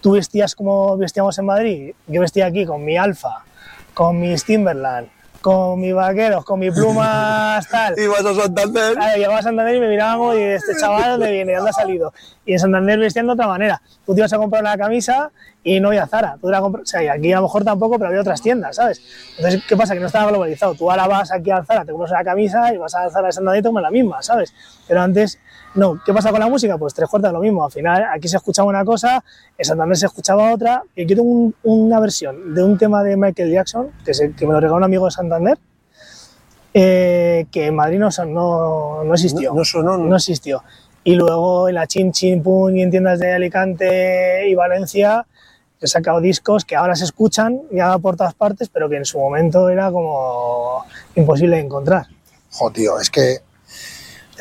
tú vestías como vestíamos en Madrid. Yo vestía aquí con mi Alfa, con mis Timberland, con mis vaqueros, con mi plumas tal. Y vas a Santander. Claro, llegaba a Santander y me miraban como, y este chaval dónde viene, ¿De dónde ha salido. Y en Santander vestían de otra manera. Tú te ibas a comprar una camisa y no había Zara. Tú la compras- o sea, y aquí a lo mejor tampoco, pero había otras tiendas, ¿sabes? Entonces, ¿qué pasa? Que no estaba globalizado. Tú ahora vas aquí al Zara, te compras una camisa y vas al Zara de Santander y tomas la misma, ¿sabes? Pero antes, no. ¿Qué pasa con la música? Pues tres cuartas lo mismo. Al final, aquí se escuchaba una cosa, en Santander se escuchaba otra. Y tengo un- una versión de un tema de Michael Jackson, que, se- que me lo regaló un amigo de Santander, eh, que en Madrid no, no, no existió. No, no sonó, no. No existió. Y luego en la Chin Chin Pun y en tiendas de Alicante y Valencia he sacado discos que ahora se escuchan ya por todas partes, pero que en su momento era como imposible de encontrar. Jo, tío, es que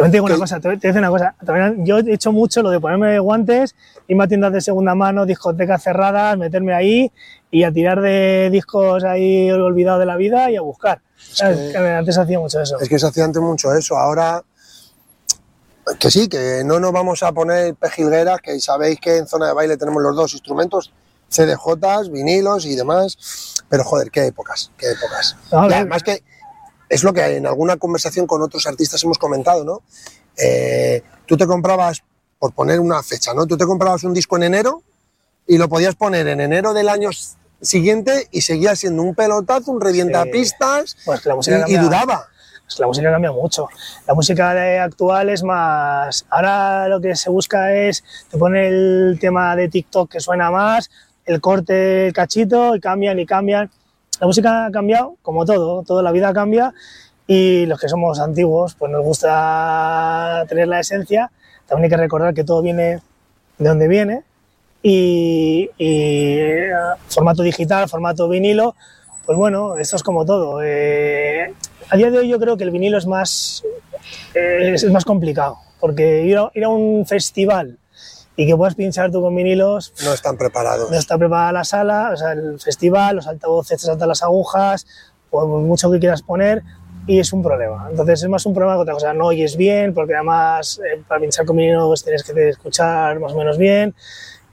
También te digo una cosa, te, te una cosa. También yo he hecho mucho lo de ponerme guantes, irme a tiendas de segunda mano, discotecas cerradas, meterme ahí y a tirar de discos ahí olvidados de la vida y a buscar. ¿sabes? que- Antes hacía mucho eso. Es que se hacía antes mucho eso. Ahora, que sí, que no nos vamos a poner pejilgueras, que sabéis que en zona de baile tenemos los dos instrumentos, CDJs, vinilos y demás. Pero joder, qué épocas, qué épocas. No, Y no, además que es lo que en alguna conversación con otros artistas hemos comentado, ¿no? Eh, tú te comprabas, por poner una fecha, ¿no? Tú te comprabas un disco en enero y lo podías poner en enero del año siguiente y seguía siendo un pelotazo, un revientapistas Pues que la música y, y cambia. duraba. Pues la música cambia mucho. La música actual es más. Ahora lo que se busca es. Te pone el tema de TikTok que suena más, el corte, el cachito, y cambian y cambian. La música ha cambiado, como todo, toda la vida cambia. Y los que somos antiguos, pues nos gusta tener la esencia. También hay que recordar que todo viene de donde viene. Y, y, eh, formato digital, formato vinilo, pues bueno, esto es como todo. Eh, a día de hoy yo creo que el vinilo es más, eh, es más complicado, porque ir a, ir a un festival y que puedas pinchar tú con vinilos, No están preparados. no está preparada la sala, o sea, el festival, los altavoces te saltan las agujas, por mucho que quieras poner, y es un problema. Entonces es más un problema que otra cosa, no oyes bien, porque además eh, para pinchar con vinilo pues, tienes que escuchar más o menos bien,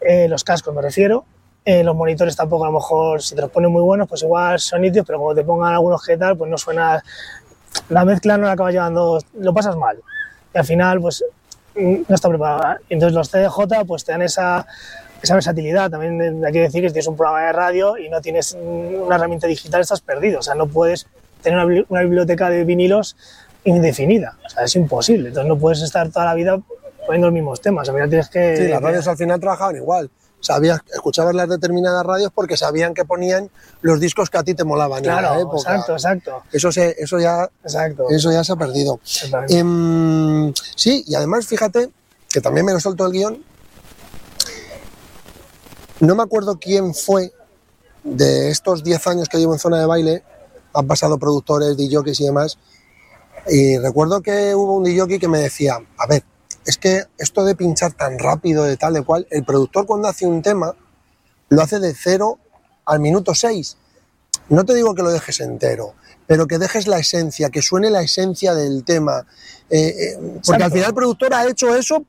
eh, los cascos me refiero, eh, los monitores tampoco a lo mejor, si te los ponen muy buenos, pues igual son nítidos, pero como te pongan algunos que tal, pues no suena, la mezcla no la acabas llevando, lo pasas mal. Y al final, pues no está preparada. Y Entonces los CDJ pues te dan esa, esa versatilidad. También eh, hay que decir que si tienes un programa de radio y no tienes mm, una herramienta digital, estás perdido. O sea, no puedes tener una, bibli- una biblioteca de vinilos indefinida. O sea, es imposible. Entonces no puedes estar toda la vida poniendo los mismos temas. Al final tienes que... Sí, las radios al final trabajaban igual. Sabías, escuchabas las determinadas radios porque sabían que ponían los discos que a ti te molaban en la Claro, época. exacto, exacto. Eso, se, eso, ya, Exacto. eso ya se ha perdido. Em, sí, y además fíjate que también me lo soltó el guion. No me acuerdo quién fue de estos 10 años que llevo en zona de baile. Han pasado productores, DJs y demás. Y recuerdo que hubo un DJ que me decía, a ver, es que esto de pinchar tan rápido, de tal, de cual, el productor cuando hace un tema lo hace de cero al minuto 6. No te digo que lo dejes entero, pero que dejes la esencia, que suene la esencia del tema. Eh, eh, porque al final el productor ha hecho eso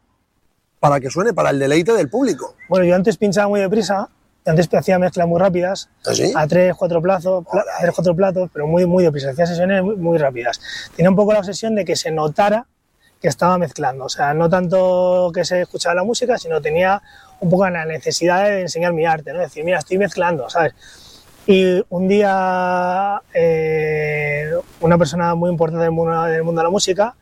para que suene, para el deleite del público. Bueno, yo antes pinchaba muy deprisa, antes hacía mezclas muy rápidas, ¿Así? a tres, cuatro plazos, pla- a tres, cuatro platos, pero muy, muy deprisa, hacía sesiones muy, muy rápidas. Tenía un poco la obsesión de que se notara que estaba mezclando, o sea, no tanto que se escuchaba la música, sino tenía un poco la necesidad de enseñar mi arte, ¿no? Decir, mira, estoy mezclando, ¿sabes? Y un día eh, una persona muy importante del mundo, del mundo de la música,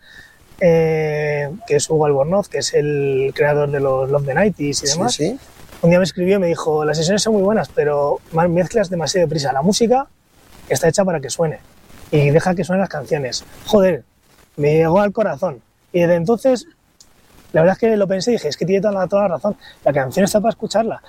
eh, que es Hugo Albornoz, que es el creador de los Love the 90s y Sí, demás, sí. un día me escribió y me dijo, las sesiones son muy buenas, pero mezclas demasiado deprisa. La música está hecha para que suene y deja que suenen las canciones. Joder, me llegó al corazón. Y desde entonces, la verdad es que lo pensé y dije, es que tiene toda la, toda la razón. La canción está para escucharla.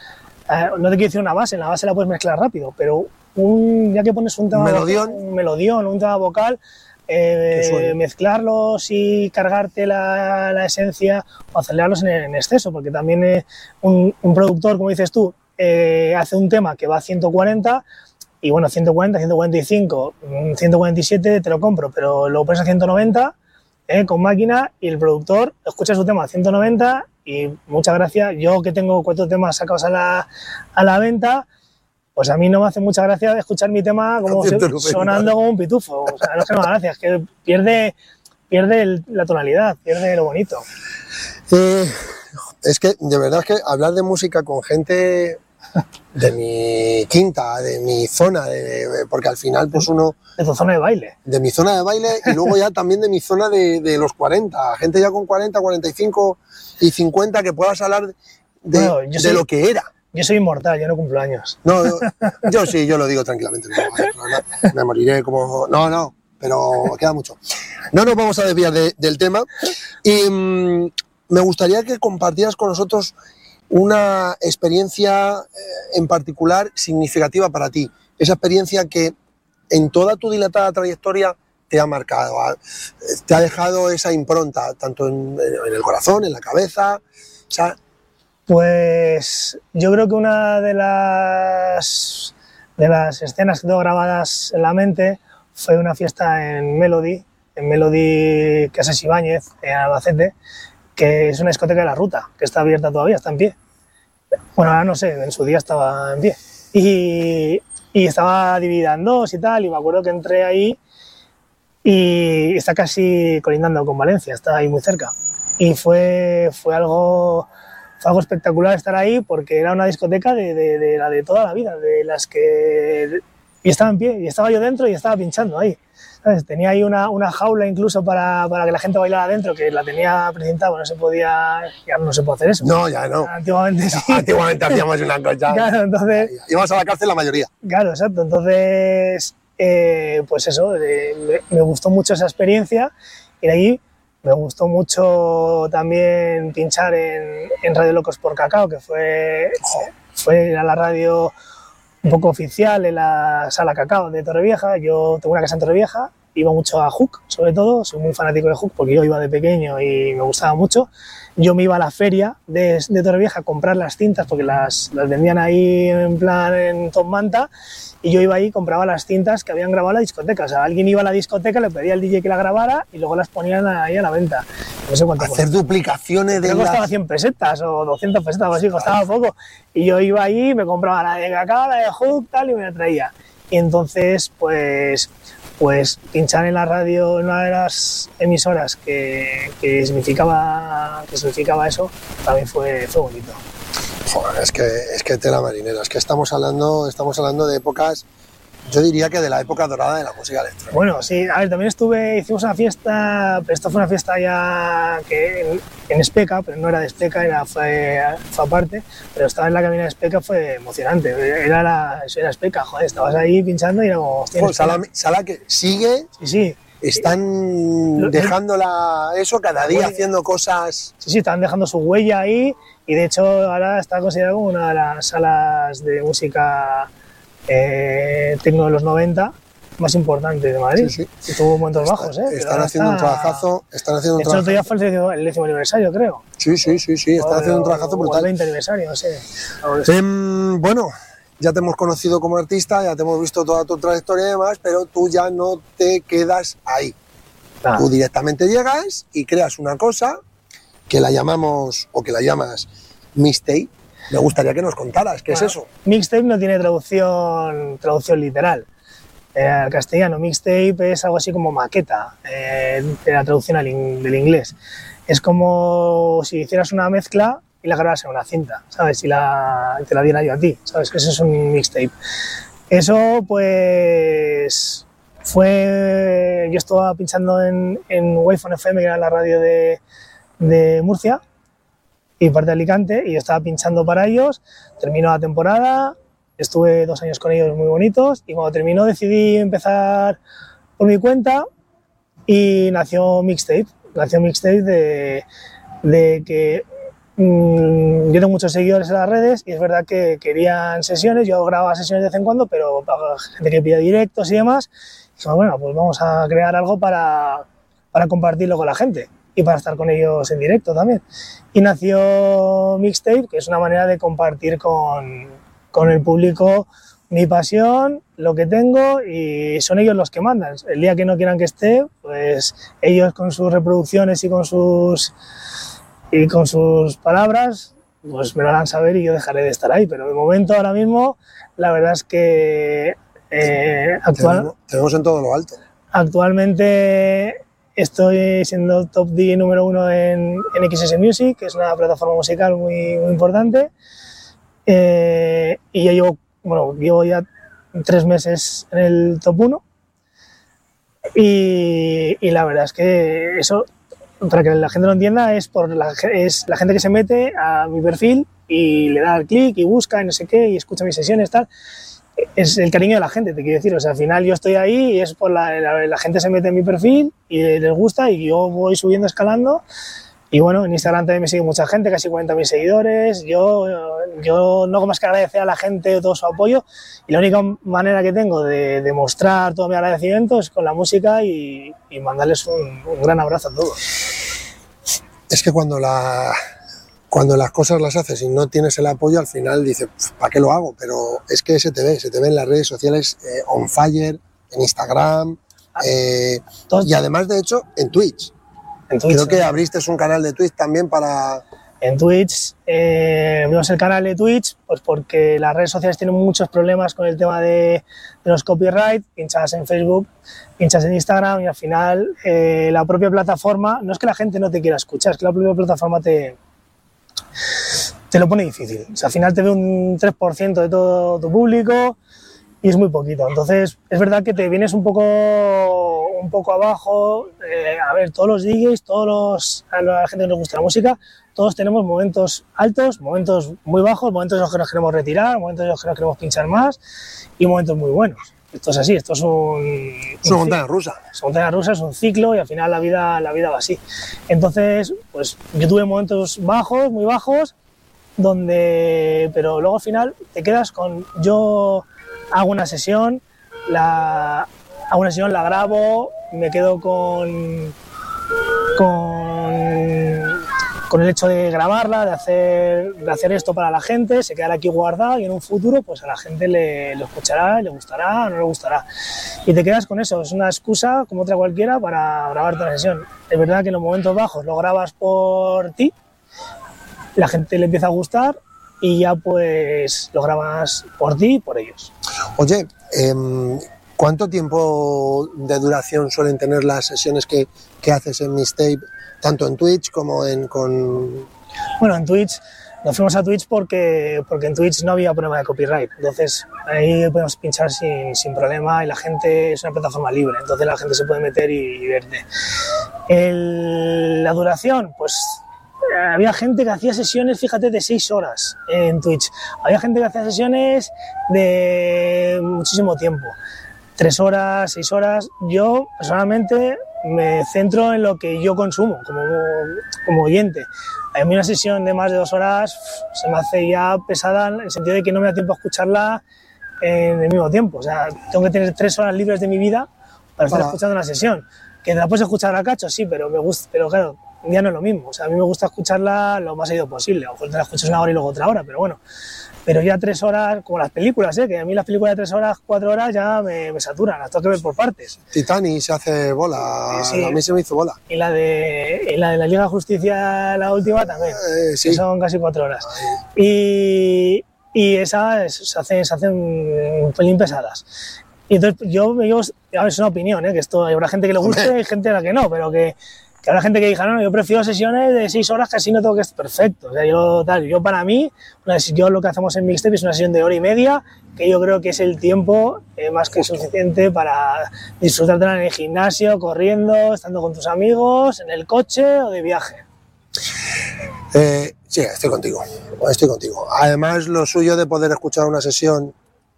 Eh, no te quiero decir una base, en la base la puedes mezclar rápido, pero un, ya que pones un tema Un vocal- melodión. un melodión, un tema vocal, eh, mezclarlos y cargarte la, la esencia o acelerarlos en, en exceso, porque también eh, un, un productor, como dices tú, eh, hace un tema que va a 140 y bueno, 140, 145, mm, 147 te lo compro, pero lo pones a 190 eh, con máquina y el productor escucha su tema a 190 y muchas gracias. Yo que tengo cuatro temas sacados a la, a la venta, pues a mí no me hace mucha gracia escuchar mi tema como A se- 190. sonando como un pitufo. O sea, no es que no me haga gracia, es que pierde, pierde el- la tonalidad, pierde lo bonito. Eh, es que de verdad es que hablar de música con gente de mi quinta, de mi zona, de- porque al final pues uno De tu zona de baile. de mi zona de baile y luego ya también de mi zona de, de los 40, gente ya con 40, 45 y 50 que puedas hablar de, Bueno, de soy- lo que era. Yo soy inmortal, yo no cumplo años. No, yo, yo sí, yo lo digo tranquilamente. no, no, me moriré como... No, no, pero queda mucho. No nos vamos a desviar de- del tema. Y mm, me gustaría que compartieras con nosotros una experiencia eh, en particular significativa para ti. Esa experiencia que en toda tu dilatada trayectoria te ha marcado? ¿Ha- ¿Te ha dejado esa impronta tanto en, en el corazón, en la cabeza? O sea, Pues yo creo que una de las, de las escenas que tengo grabadas en la mente fue una fiesta en Melody, en Melody Casas Ibáñez, en Albacete, que es una discoteca de la ruta, que está abierta todavía, está en pie. Bueno, ahora no sé, en su día estaba en pie. Y, y estaba dividida en dos y tal, y me acuerdo que entré ahí y está casi colindando con Valencia, está ahí muy cerca. Y fue, fue algo fue algo espectacular estar ahí porque era una discoteca de, de- de la de toda la vida, de las que... Y estaba en pie, y estaba yo dentro y estaba pinchando ahí. ¿Sabes? Tenía ahí una, una jaula incluso para, para que la gente bailara dentro, que la tenía presentada, no se podía... Ya no se puede hacer eso. no, ya no. Antiguamente sí. Antiguamente hacíamos una cosa. Claro, entonces... Íbamos a la cárcel la mayoría. Claro, exacto. Entonces, eh, pues eso, eh, me, me gustó mucho esa experiencia y de ahí me gustó mucho también pinchar en, en Radio Locos por Cacao, que fue, fue a la radio un poco oficial en la sala Cacao de Torrevieja. Yo tengo una casa en Torrevieja, iba mucho a Hook, sobre todo, soy muy fanático de Hook porque yo iba de pequeño y me gustaba mucho. Yo me iba a la feria de, de Torrevieja a comprar las cintas porque las, las vendían ahí en plan en Top Manta y yo iba ahí y compraba las cintas que habían grabado en la discoteca. O sea, alguien iba a la discoteca, le pedía al DJ que la grabara y luego las ponían ahí a la venta. No sé cuánto Hacer duplicaciones de que costaba las... 100 pesetas o 200 pesetas o así, costaba poco. Y yo iba ahí, me compraba la de cacao, la de Hook, tal, y me la traía. Y entonces, pues, pues pinchar en la radio, en una de las emisoras que, que significaba, que significaba eso, también fue, fue bonito. Es que, es que tela marinera, es que estamos hablando, estamos hablando de épocas, yo diría que de la época dorada de la música electrónica. Bueno, sí, a ver, también estuve, hicimos una fiesta, pero esta fue una fiesta ya que en, en Especa, pero no era de Especa, era, fue, fue aparte, pero estaba en la cabina de Especa, fue emocionante, era, la, eso era Especa, joder, estabas ahí pinchando y era como, Especa. sala, sala que sigue, Sí, sí, están Lo- dejándola eso cada día Bueno, haciendo cosas. sí, sí, estaban dejando su huella ahí y de hecho ahora está considerada como una de las salas de música eh, tecno de los 90 más importantes de Madrid. Sí, Y tuvo momentos bajos, ¿eh? Están haciendo un está- trabajazo, están haciendo De hecho, el trabajazo. fue el décimo, el aniversario, creo. Sí, sí, sí, sí, están O- haciendo un trabajazo o el brutal. 20 aniversario, no sé. Em, bueno, ya te hemos conocido como artista, ya te hemos visto toda tu trayectoria y demás, pero tú ya no te quedas ahí. Ah, Tú directamente llegas y creas una cosa que la llamamos o que la llamas mixtape. Me gustaría que nos contaras qué es eso. Mixtape no tiene traducción, traducción literal. Eh, al castellano, mixtape es algo así como maqueta, eh, de la traducción al in- del inglés. Es como si hicieras una mezcla y la grabaras en una cinta, ¿sabes? Y la, te la diera yo a ti, ¿sabes? Eso es un mixtape. Eso, pues, fue... Yo estaba pinchando en, en Wi-Fi FM, que era la radio de, de Murcia, y parte de Alicante, y yo estaba pinchando para ellos, terminó la temporada, estuve dos años con ellos muy bonitos, y cuando terminó decidí empezar por mi cuenta y nació Mixtape, nació Mixtape de, de que mm, yo tengo muchos seguidores en las redes y es verdad que querían sesiones, yo grababa sesiones de vez en cuando, pero para gente que pide directos y demás, dijimos, bueno, pues vamos a crear algo para, para compartirlo con la gente y para estar con ellos en directo también. Y nació Mixtape, que es una manera de compartir con, con el público mi pasión, lo que tengo y son ellos los que mandan. El día que no quieran que esté, pues ellos con sus reproducciones y con sus y con sus palabras, pues me lo harán saber y yo dejaré de estar ahí. Pero de momento, ahora mismo, la verdad es que eh, actual, Tenemos, tenemos en todo lo alto. Actualmente estoy siendo top DJ número uno en, en XS Music, que es una plataforma musical muy, importante. Eh, y ya llevo, bueno, llevo ya tres meses en el top 1. Y, la verdad es que eso, para que la gente lo entienda, es por la, es la gente que se mete a mi perfil y le da al clic y busca y no sé qué y escucha mis sesiones, tal es el cariño de la gente, te quiero decir. O sea, al final yo estoy ahí y es por la, la, la gente se mete en mi perfil y les gusta y yo voy subiendo, escalando Y bueno, en Instagram también me sigue mucha gente, casi 40.000 seguidores. Yo, yo no hago más que agradecer a la gente todo su apoyo y la única manera que tengo de demostrar todo mi agradecimiento es con la música y, y mandarles un, un gran abrazo a todos. Es que cuando, la, cuando las cosas las haces y no tienes el apoyo, al final dices, ¿para qué lo hago? Pero es que se te ve, se te ve en las redes sociales eh, on fire, en Instagram, eh, Todos- y además, de hecho, en Twitch. En Twitch, Creo que abriste un canal de Twitch también para... En Twitch, eh, abrimos el canal de Twitch, pues porque las redes sociales tienen muchos problemas con el tema de, de los copyright, pinchas en Facebook, pinchas en Instagram y al final eh, la propia plataforma, no es que la gente no te quiera escuchar, es que la propia plataforma te, te lo pone difícil. O sea, al final te ve un 3% de todo tu público y es muy poquito. Entonces, es verdad que te vienes un poco, un poco abajo. eh, a ver, todos los DJs, todos los, a la gente que nos gusta la música, todos tenemos momentos altos, momentos muy bajos, momentos en los que nos queremos retirar, momentos en los que nos queremos pinchar más y momentos muy buenos. Esto es así, esto es un... Es una un montaña rusa. es una montaña rusa, es un ciclo y al final la vida, la vida va así. Entonces, pues yo tuve momentos bajos, muy bajos, donde, pero luego al final te quedas con, yo hago una sesión, la, hago una sesión, la grabo, me quedo con, con, con el hecho de grabarla, de hacer, de hacer esto para la gente, se quedará aquí guardado y en un futuro pues a la gente le, escuchará, le gustará, no le gustará. Y te quedas con eso, es una excusa como otra cualquiera para grabarte una sesión. Es verdad que en los momentos bajos lo grabas por ti, la gente le empieza a gustar y ya pues lo grabas por ti y por ellos. Oye, em, ¿cuánto tiempo de duración suelen tener las sesiones que, que haces en Mixtape, tanto en Twitch como en con... Bueno, en Twitch nos fuimos a Twitch porque, porque en Twitch no había problema de copyright. Entonces ahí podemos pinchar sin, sin problema y la gente es una plataforma libre. Entonces la gente se puede meter y, y verte. El- la duración, pues había gente que hacía sesiones, fíjate, de seis horas en Twitch. Había gente que hacía sesiones de muchísimo tiempo. Tres horas, seis horas. Yo personalmente me centro en lo que yo consumo como, como oyente. A mí una sesión de más de dos horas pf, se me hace ya pesada en el sentido de que no me da tiempo a escucharla en el mismo tiempo. O sea, tengo que tener tres horas libres de mi vida para estar Para- escuchando una sesión. Que te la puedes escuchar a cacho, sí, pero me gusta, pero claro, ya no es lo mismo. O sea, a mí me gusta escucharla lo más seguido posible. A lo mejor te la escuchas una hora y luego otra hora, pero bueno. Pero ya tres horas, como las películas, ¿eh? que a mí las películas de tres horas, cuatro horas ya me, me saturan, las tengo que ver por partes. Titani se hace bola, Sí, sí. a mí se me hizo bola. Y la de, y la, de la Liga de Justicia, la última también, Eh, sí. que son casi cuatro horas. Y, y esas se hacen, se hacen un pelín pesadas. Y entonces yo me llevo, a ver, es una opinión, ¿eh? que esto habrá gente que le guste y gente a la que no, pero que, que habrá gente que diga, no, yo prefiero sesiones de seis horas que así no tengo que estar perfecto. O sea, yo, tal, yo para mí, yo lo que hacemos en Mixtape es una sesión de hora y media, que yo creo que es el tiempo eh, más que suficiente para disfrutártela en el gimnasio, corriendo, estando con tus amigos, en el coche o de viaje. Eh, sí, estoy contigo, estoy contigo. Además, lo suyo de poder escuchar una sesión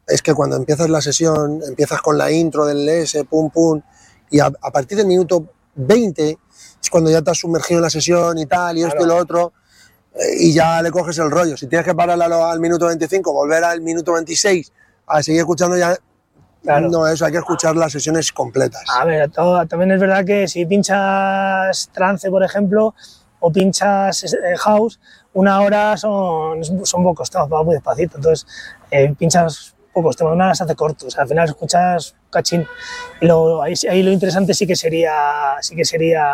es que cuando empiezas la sesión, empiezas con la intro del S, pum, pum, y a, a partir del minuto 20 es cuando ya te has sumergido en la sesión y tal, y esto y lo otro, eh, y ya le coges el rollo. Si tienes que parar al, al minuto 25, volver al minuto 26, a seguir escuchando ya... Claro. No, eso hay que escuchar las sesiones completas. A ver, todo- también es verdad que si pinchas trance, por ejemplo, o pinchas eh, house, una hora son, son pocos temas, va muy despacito. Entonces, eh, pinchas pocos temas, una se hace corto. O sea, al final escuchas cachín. Y luego, ahí, ahí lo interesante sí que sería, sí que sería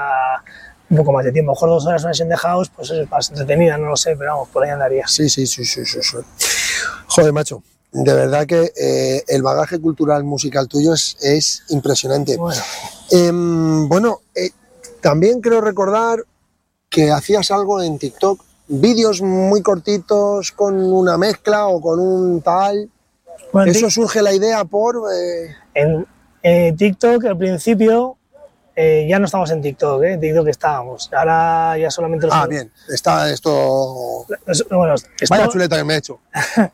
un poco más de tiempo. A lo mejor dos horas una sesión de house, pues es más entretenida, no lo sé, pero vamos, por ahí andaría. Sí, sí, sí, sí, sí, sí. Joder, macho, de verdad que eh, el bagaje cultural musical tuyo es, es impresionante. Bueno, Em, bueno, eh, también creo recordar que hacías algo en TikTok, vídeos muy cortitos con una mezcla o con un tal. Bueno, Eso surge la idea por... eh, En eh, TikTok, al principio, eh, ya no estamos en TikTok, ¿eh? en TikTok estábamos. Ahora ya solamente los. Ah, bien, está esto... bueno, esto- Vaya chuleta que me he hecho.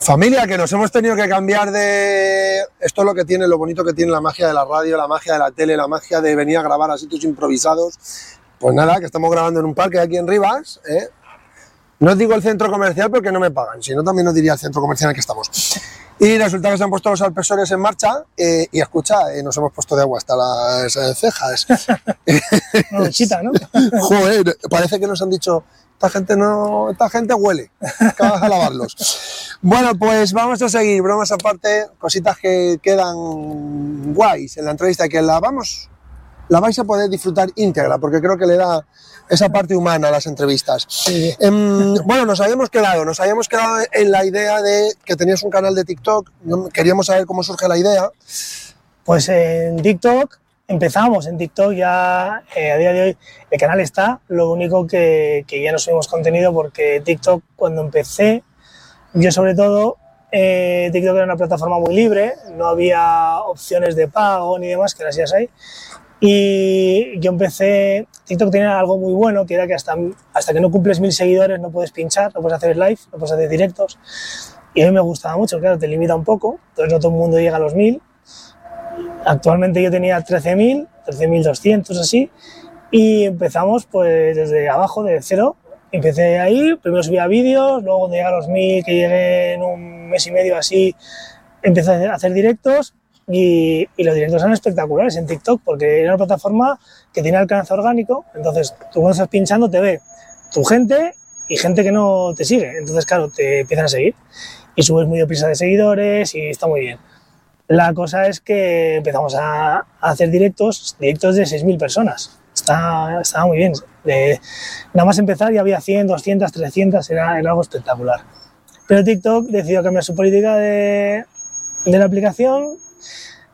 Familia, que nos hemos tenido que cambiar de... Esto es lo que tiene, lo bonito que tiene la magia de la radio, la magia de la tele, la magia de venir a grabar a sitios improvisados. Pues nada, que estamos grabando en un parque aquí en Rivas. ¿eh? No os digo el centro comercial porque no me pagan, si no también os diría el centro comercial en el que estamos. Y resulta que se han puesto los alpesores en marcha eh, y escucha, eh, nos hemos puesto de agua hasta las eh, cejas. Una duchita, ¿no? Joder, parece que nos han dicho, esta gente no, esta gente huele, que vas a lavarlos. Bueno, pues vamos a seguir, bromas aparte, cositas que quedan guays en la entrevista que la vamos, la vais a poder disfrutar íntegra, porque creo que le da esa parte humana las entrevistas. Em, bueno, nos habíamos quedado, nos habíamos quedado en la idea de que tenías un canal de TikTok, queríamos saber cómo surge la idea. Pues en TikTok empezamos, en TikTok ya eh, a día de hoy el canal está, lo único que, que ya no subimos contenido porque TikTok cuando empecé, yo sobre todo, eh, TikTok era una plataforma muy libre, no había opciones de pago ni demás, que las ya hay. Y yo empecé, TikTok tenía algo muy bueno, que era que hasta, hasta que no cumples mil seguidores no puedes pinchar, no puedes hacer live, no puedes hacer directos. Y a mí me gustaba mucho, claro, te limita un poco, entonces no todo el mundo llega a los mil. Actualmente yo tenía 13.000, 13.200 así, y empezamos pues desde abajo, de cero. Empecé ahí, primero subía vídeos, luego cuando llegué a los 1.000, que llegué en un mes y medio así, empecé a hacer directos y, y los directos eran espectaculares en TikTok porque era una plataforma que tiene alcance orgánico, entonces tú cuando estás pinchando te ve tu gente y gente que no te sigue, entonces claro, te empiezan a seguir y subes muy deprisa de seguidores y está muy bien. La cosa es que empezamos a, hacer directos, directos de 6.000 personas. Está, estaba muy bien. De- nada más empezar ya había 100, 200, 300, era, era algo espectacular. Pero TikTok decidió cambiar su política de, de la aplicación,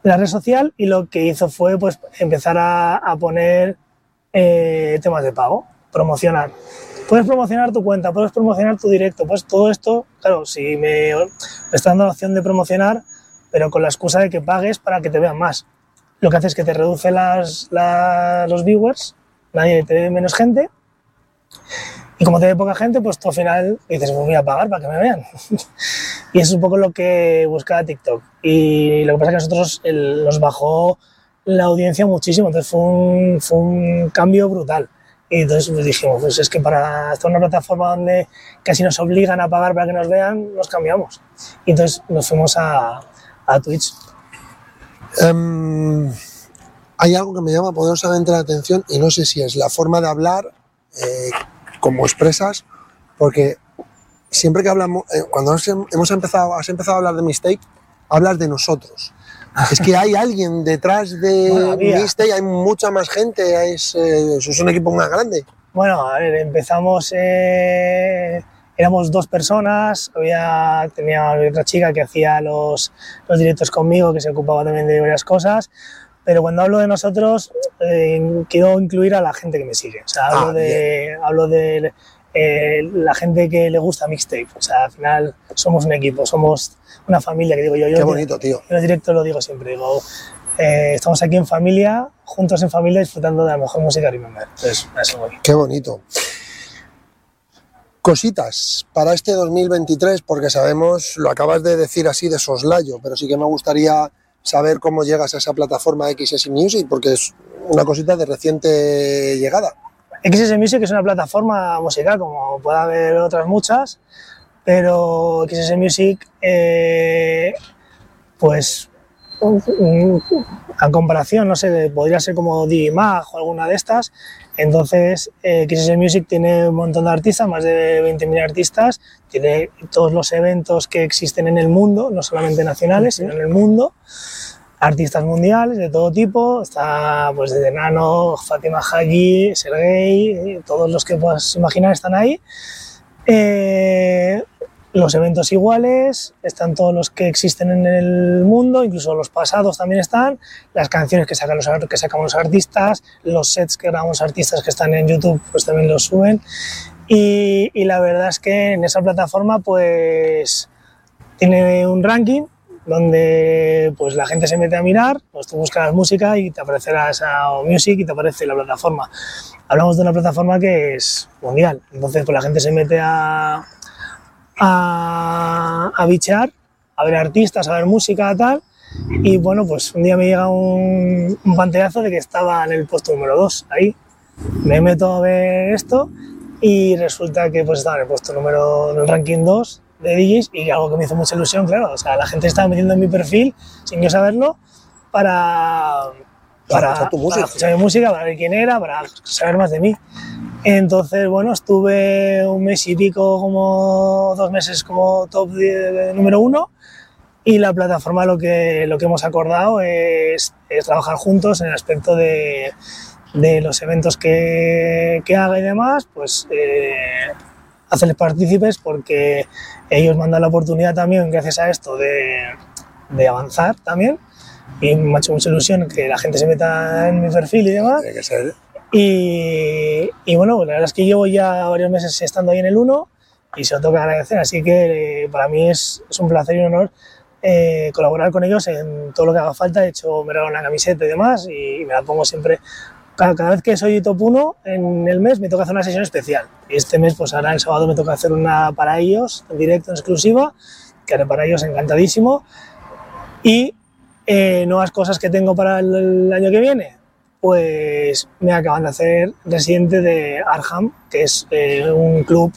la red social, y lo que hizo fue pues, empezar a, a poner eh, temas de pago, promocionar. Puedes promocionar tu cuenta, puedes promocionar tu directo, pues todo esto, claro, si me, me está dando la opción de promocionar, pero con la excusa de que pagues para que te vean más. Lo que hace es que te reduce las, la- los viewers, nadie te ve menos gente, y como te ve poca gente, pues tú al final dices, pues voy a pagar para que me vean. y eso es un poco lo que buscaba TikTok. Y lo que pasa es que nosotros el- nos bajó la audiencia muchísimo, entonces fue un, fue un cambio brutal. Y entonces pues dijimos, pues es que para hacer una plataforma donde casi nos obligan a pagar para que nos vean, nos cambiamos. Y entonces nos fuimos a, a Twitch. Em, hay algo que me llama poderosamente la atención y no sé si es la forma de hablar, eh, como expresas, porque siempre que hablamos, eh, cuando has, hemos empezado, has empezado a hablar de Mistake, hablas de nosotros. Es que hay alguien detrás de Bueno. Mistake, hay mucha más gente, es, eh, es un equipo más grande. Bueno, a ver, empezamos, eh, éramos dos personas, había, tenía otra chica que hacía los, los directos conmigo, que se ocupaba también de varias cosas, pero cuando hablo de nosotros, eh, quiero incluir a la gente que me sigue, o sea, hablo Ah, de, hablo de eh, la gente que le gusta mixtape, o sea, al final somos un equipo, somos una familia, que digo yo. yo Qué bonito, tío. en los directos lo digo siempre, digo, eh, estamos aquí en familia, juntos en familia, disfrutando de la mejor música Remember. Entonces, a eso voy. Qué bonito. Cositas para este 2023, porque sabemos, lo acabas de decir así de soslayo, pero sí que me gustaría saber cómo llegas a esa plataforma XS Music, porque es una cosita de reciente llegada. XS Music es una plataforma musical, como puede haber otras muchas, pero XS Music, eh, pues a comparación, no sé, podría ser como DigiMag o alguna de estas. Entonces, eh, XS Music tiene un montón de artistas, más de 20.000 artistas, tiene todos los eventos que existen en el mundo, no solamente nacionales, sino en el mundo. Artistas mundiales de todo tipo, está pues desde Nano, Fatima Haji, Sergey, eh, todos los que puedas imaginar están ahí. Eh, los eventos iguales, están todos los que existen en el mundo, incluso los pasados también están, las canciones que, sacan los, artistas, los sets que grabamos artistas que están en YouTube, pues también los suben. Y, y la verdad es que en esa plataforma pues tiene un ranking donde pues la gente se mete a mirar, pues tú buscas música y te aparecerá esa music y te aparece la plataforma. Hablamos de una plataforma que es mundial, entonces pues la gente se mete a, a, a bichear, a ver artistas, a ver música, tal. Y bueno, pues un día me llega un, un de que estaba en el puesto número 2, ahí. Me meto a ver esto y resulta que pues estaba en el puesto número del ranking 2 de DJs y algo que me hizo mucha ilusión, claro. O sea, la gente estaba metiendo en mi perfil sin yo saberlo para, Para escuchar tu música. para escuchar mi música, para ver quién era, para saber más de mí. Entonces, bueno, estuve un mes y pico, como dos meses como top de, de número uno y la plataforma lo que, lo que hemos acordado es, es trabajar juntos en el aspecto de, de los eventos que, que haga y demás, pues eh, hacerles partícipes porque ellos me han dado la oportunidad también, gracias a esto, de, de avanzar también. Y me ha hecho mucha ilusión que la gente se meta en mi perfil y demás. Tiene que ser. Y, y bueno, la verdad es que llevo ya varios meses estando ahí en el 1 y se lo tengo que agradecer. Así que eh, para mí es, es un placer y un honor eh, colaborar con ellos en todo lo que haga falta. De hecho, me regalan una camiseta y demás y me la pongo siempre. Cada, cada vez que soy top 1 en el mes me toca hacer una sesión especial. Y este mes, pues ahora el sábado me toca hacer una para ellos, en directo, en exclusiva, que haré para ellos encantadísimo. Y eh, nuevas cosas que tengo para el, el año que viene, pues me acaban de hacer residente de Arham, que es eh, un club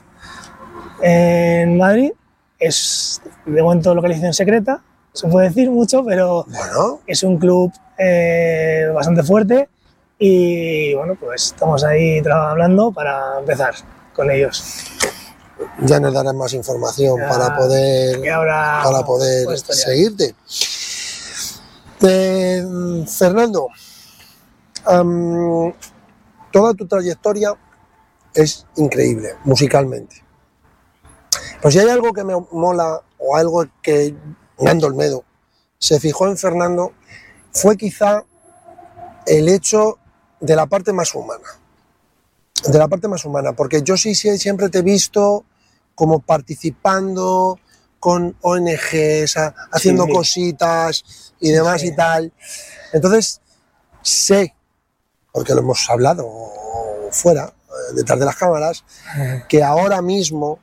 en Madrid. Es de momento localización secreta, se puede decir mucho, pero Bueno, es un club eh, bastante fuerte y bueno, pues estamos ahí hablando para empezar con ellos. ya nos darás más información Ya, para poder, ahora para poder pues, historia. seguirte. Eh, Fernando, toda tu trayectoria es increíble musicalmente. Pues si hay algo que me mola o algo que Nando Olmedo se fijó en Fernando, fue quizá el hecho de la parte más humana. De la parte más humana, porque yo sí, sí siempre te he visto como participando con ONGs, a- haciendo sí. cositas y demás sí. y tal. Entonces, sé, porque lo hemos hablado fuera, eh, detrás de las cámaras, que ahora mismo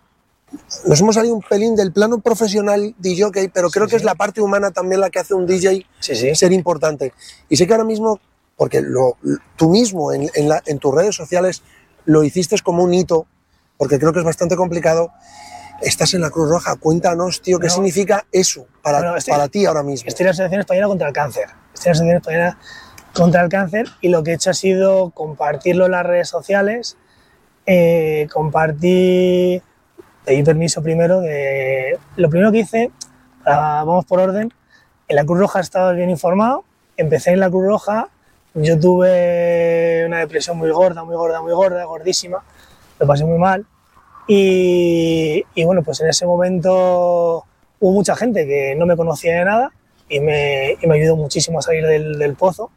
nos hemos salido un pelín del plano profesional DJ, pero creo que es la parte humana también la que hace un DJ ser importante. Y sé que ahora mismo, porque lo, tú mismo en, en la- en tus redes sociales lo hiciste como un hito, porque creo que es bastante complicado, estás en la Cruz Roja. Cuéntanos, tío, qué No. significa eso para, Bueno, estoy- para ti ahora mismo. Estoy en la Asociación Española contra el Cáncer. Estoy en la Asociación Española contra el Cáncer y lo que he hecho ha sido compartirlo en las redes sociales, eh, compartir, pedí permiso primero de... Lo primero que hice, ah, vamos por orden, en la Cruz Roja estaba bien informado, empecé en la Cruz Roja, yo tuve una depresión muy gorda, muy gorda, muy gorda, gordísima, lo pasé muy mal y, y bueno, pues en ese momento hubo mucha gente que no me conocía de nada y me, y me ayudó muchísimo a salir del, del pozo.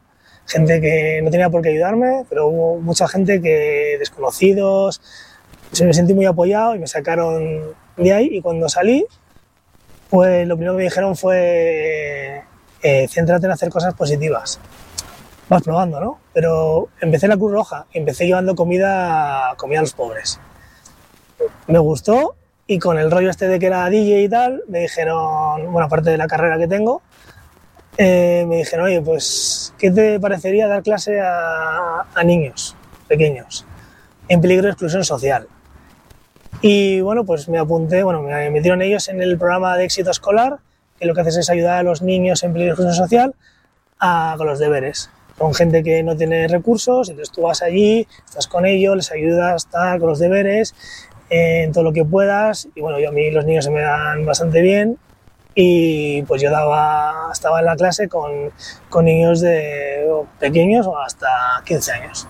Gente que no tenía por qué ayudarme, pero hubo mucha gente que desconocidos, me sentí muy apoyado y me sacaron de ahí y cuando salí, pues lo primero que me dijeron fue eh, céntrate en hacer cosas positivas. Vas probando, ¿no? Pero empecé en la Cruz Roja, empecé llevando comida, comida a los pobres. Me gustó y con el rollo este de que era DJ y tal, me dijeron, bueno, aparte de la carrera que tengo, eh, me dijeron, oye, pues, ¿qué te parecería dar clase a, niños pequeños en peligro de exclusión social? Y bueno, pues me apunté, bueno, me metieron ellos en el programa de éxito escolar, que lo que haces es ayudar a los niños en peligro de exclusión social a, con los deberes. Son gente que no tiene recursos, entonces tú vas allí, estás con ellos, les ayudas tal, con los deberes, en todo lo que puedas. Y bueno, yo, a mí los niños se me dan bastante bien y pues yo daba, estaba en la clase con, con niños de pequeños o hasta 15 años.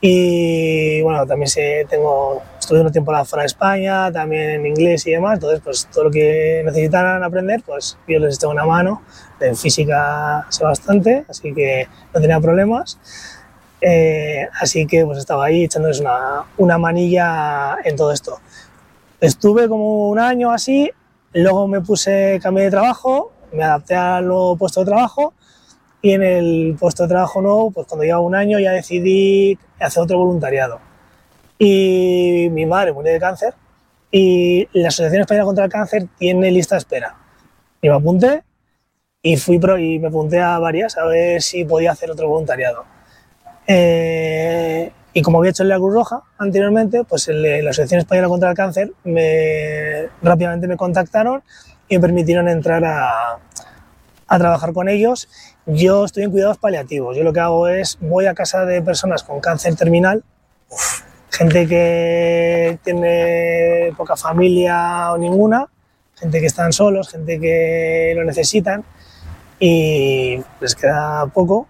Y bueno, también sé, tengo, estuve una temporada fuera de España, también en inglés y demás, entonces pues todo lo que necesitaran aprender, pues yo les eché una mano. En física sé bastante, así que no tenía problemas. Eh, así que pues estaba ahí echándoles una, una manilla en todo esto. Estuve como un año así, luego me puse, cambié de trabajo, me adapté al nuevo puesto de trabajo y en el puesto de trabajo nuevo, pues cuando llevaba un año ya decidí hacer otro voluntariado. Y mi madre murió de cáncer y la Asociación Española contra el Cáncer tiene lista de espera. Y me apunté y, fui pro, y me apunté a varias a ver si podía hacer otro voluntariado. Eh, y como había hecho en la Cruz Roja anteriormente, pues el, la Asociación Española contra el Cáncer me, rápidamente me contactaron y me permitieron entrar a trabajar con ellos. Yo estoy en cuidados paliativos. Yo lo que hago es voy a casa de personas con cáncer terminal, gente que tiene poca familia o ninguna, gente que están solos, gente que lo necesitan y les queda poco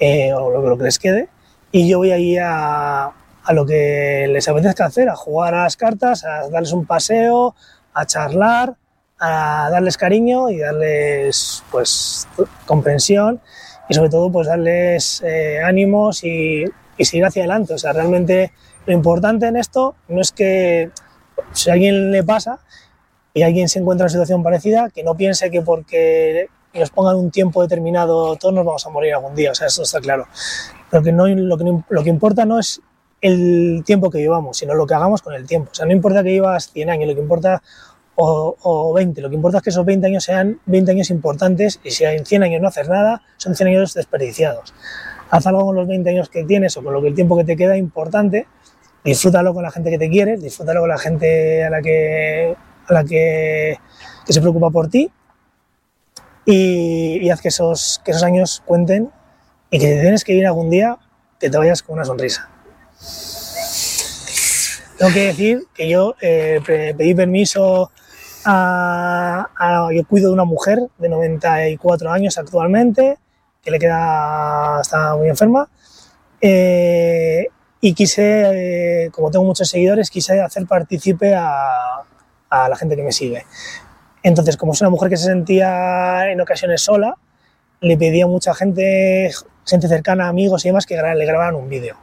eh, o lo, lo, que les quede y yo voy ahí a, a lo que les apetezca hacer, a jugar a las cartas, a darles un paseo, a charlar, a darles cariño y darles pues comprensión y sobre todo pues darles eh, ánimos y, y, seguir hacia adelante. O sea, realmente lo importante en esto no es que si a alguien le pasa y alguien se encuentra en una situación parecida, que no piense que porque nos pongan un tiempo determinado todos nos vamos a morir algún día, o sea, eso está claro. Lo que, no, lo que, lo que importa no es el tiempo que llevamos, sino lo que hagamos con el tiempo. O sea, no importa que llevas 100 años, lo que importa o, o, 20. Lo que importa es que esos 20 años sean 20 años importantes y si en 100 años no haces nada, son 100 años desperdiciados. Haz algo con los 20 años que tienes o con lo que el tiempo que te queda importante, disfrútalo con la gente que te quiere, disfrútalo con la gente a la que, a la que se preocupa por ti y, y haz que esos, que esos años cuenten y que tienes que ir algún día, que te vayas con una sonrisa. Tengo que decir que yo eh, pedí permiso a, a, yo cuido de una mujer de 94 años actualmente, que le queda, está muy enferma, eh, y quise, eh, como tengo muchos seguidores, quise hacer partícipe a, a, la gente que me sigue. Entonces, como es una mujer que se sentía en ocasiones sola, le pedí a mucha gente, gente cercana, amigos y demás, que le grabaran un vídeo.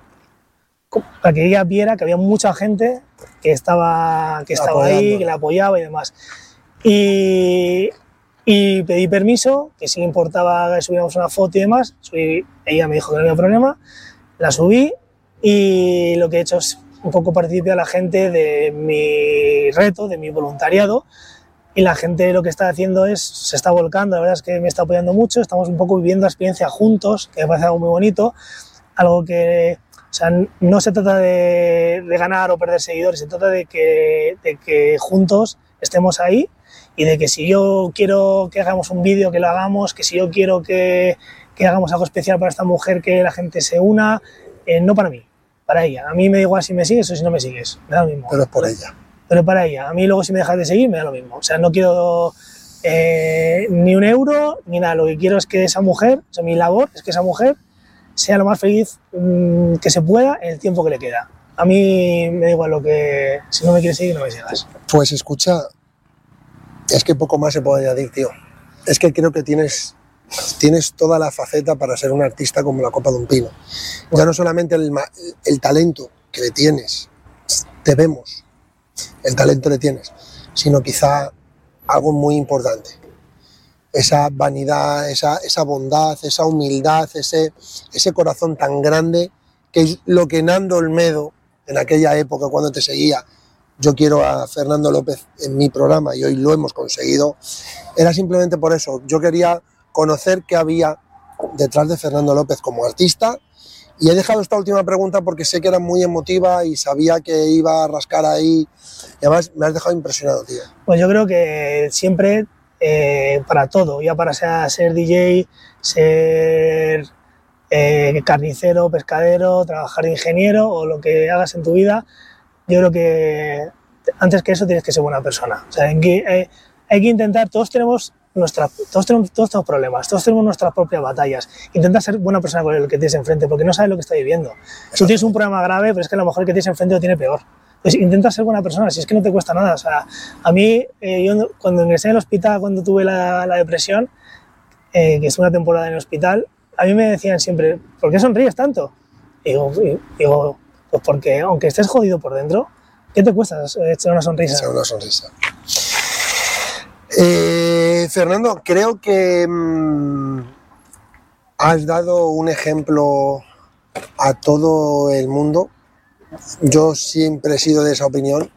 Para que ella viera que había mucha gente que estaba, que estaba ahí, que la apoyaba y demás. Y, y, pedí permiso, que si le importaba que subiéramos una foto y demás, subí, ella me dijo que no había problema, la subí y lo que he hecho es un poco participar a la gente de mi reto, de mi voluntariado, y la gente lo que está haciendo es, se está volcando, la verdad es que me está apoyando mucho, estamos un poco viviendo la experiencia juntos, que me parece algo muy bonito, algo que, o sea, no se trata de, de ganar o perder seguidores, se trata de que, de que juntos estemos ahí y de que si yo quiero que hagamos un vídeo, que lo hagamos, que si yo quiero que, que, hagamos algo especial para esta mujer, que la gente se una, eh, no para mí, para ella. A mí me da igual si me sigues o si no me sigues, me da lo mismo. Pero es por ella. Pero para ella. A mí luego si me dejas de seguir me da lo mismo. O sea, no quiero eh, ni un euro ni nada. Lo que quiero es que esa mujer, o sea, mi labor es que esa mujer sea lo más feliz mmm, que se pueda en el tiempo que le queda. A mí me da igual lo que... Si no me quieres seguir, no me sigas. Pues escucha, es que poco más se puede añadir, tío. Es que creo que tienes, tienes toda la faceta para ser un artista como la copa de un pino. Ya no solamente el, el talento que le tienes, te vemos, el talento le tienes, sino quizá algo muy importante. Esa vanidad, esa, esa bondad, esa humildad, ese, ese corazón tan grande que es lo que Nando Olmedo, en aquella época cuando te seguía, yo quiero a Fernando López en mi programa y hoy lo hemos conseguido, era simplemente por eso. Yo quería conocer qué había detrás de Fernando López como artista y he dejado esta última pregunta porque sé que era muy emotiva y sabía que iba a rascar ahí. Y además me has dejado impresionado, tío. Pues yo creo que siempre, eh, para todo, ya para ser, DJ, ser eh, carnicero, pescadero, trabajar de ingeniero o lo que hagas en tu vida, yo creo que antes que eso tienes que ser buena persona. O sea, eh, hay que intentar, todos tenemos nuestra, todos, tenemos, todos tenemos problemas, todos tenemos nuestras propias batallas. Intenta ser buena persona con el que tienes enfrente, porque no sabes lo que está viviendo. Tú tienes un problema grave, pero es que a lo mejor el que tienes enfrente lo tiene peor. Entonces, intenta ser buena persona, si es que no te cuesta nada. O sea, a mí, eh, yo cuando ingresé en el hospital, cuando tuve la, la depresión, eh, que estuve una temporada en el hospital, a mí me decían siempre, ¿por qué sonríes tanto? Y digo, y digo pues porque aunque estés jodido por dentro, ¿qué te cuesta echar una sonrisa? Echar una sonrisa. Eh, Fernando, creo que mmm, has dado un ejemplo a todo el mundo. Yo siempre he sido de esa opinión.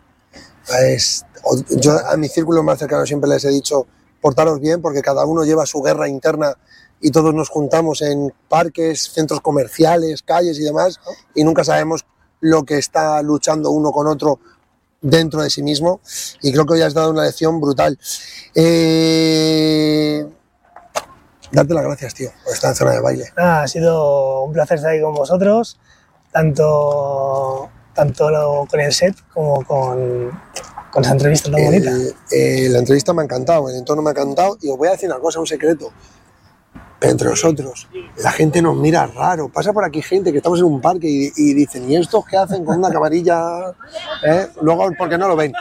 Yo a mi círculo más cercano siempre les he dicho, portaros bien porque cada uno lleva su guerra interna y todos nos juntamos en parques, centros comerciales, calles y demás y nunca sabemos lo que está luchando uno con otro dentro de sí mismo y creo que hoy has dado una lección brutal. Eh, darte las gracias, tío, por estar en zona de baile. Nada, ha sido un placer estar ahí con vosotros, tanto, tanto lo- con el set como con, con esa entrevista tan bonita. Eh, la entrevista me ha encantado, el entorno me ha encantado y os voy a decir una cosa, un secreto. Entre nosotros, la gente nos mira raro. Pasa por aquí gente que estamos en un parque y, y dicen, ¿y estos qué hacen con una camarilla? ¿Eh? Luego, porque no lo ven.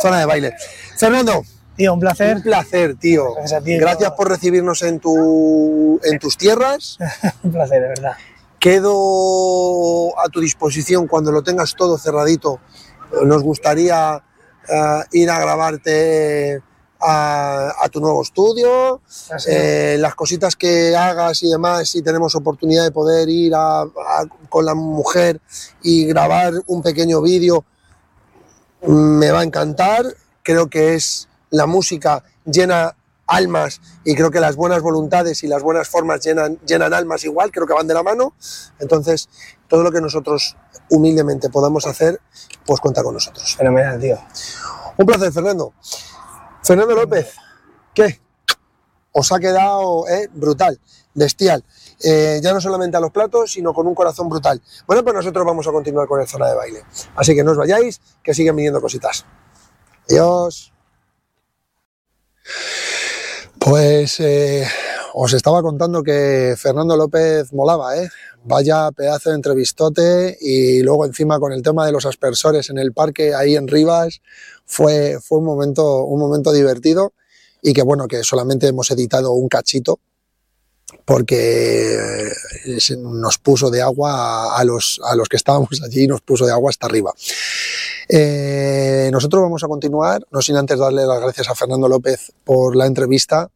Zona de baile. Fernando, Tío, un placer. un placer, tío. Gracias por recibirnos en, tu, en tus tierras. Un placer, de verdad. Quedo a tu disposición cuando lo tengas todo cerradito. Nos gustaría eh, ir a grabarte a, a tu nuevo estudio. Eh, las cositas que hagas y demás, si tenemos oportunidad de poder ir a- a- con la mujer y grabar un pequeño vídeo, me va a encantar. Creo que es la música llena almas y creo que las buenas voluntades y las buenas formas llenan, llenan almas igual, creo que van de la mano. Entonces, todo lo que nosotros humildemente podamos hacer, pues cuenta con nosotros. Fenomenal, tío. Un placer, Fernando. Fernando López, ¿qué? Os ha quedado eh, brutal, bestial. Eh, ya no solamente a los platos, sino con un corazón brutal. Bueno, pues nosotros vamos a continuar con el zona de baile. Así que no os vayáis, que siguen viniendo cositas. Adiós. Pues eh, os estaba contando que Fernando López molaba, ¿eh? Vaya pedazo de entrevistote y luego encima con el tema de los aspersores en el parque ahí en Rivas fue, fue un, momento, un momento divertido y que bueno, que solamente hemos editado un cachito porque eh, nos puso de agua a, los, a los que estábamos allí, nos puso de agua hasta arriba. Eh, nosotros vamos a continuar, no sin antes darle las gracias a Fernando López por la entrevista.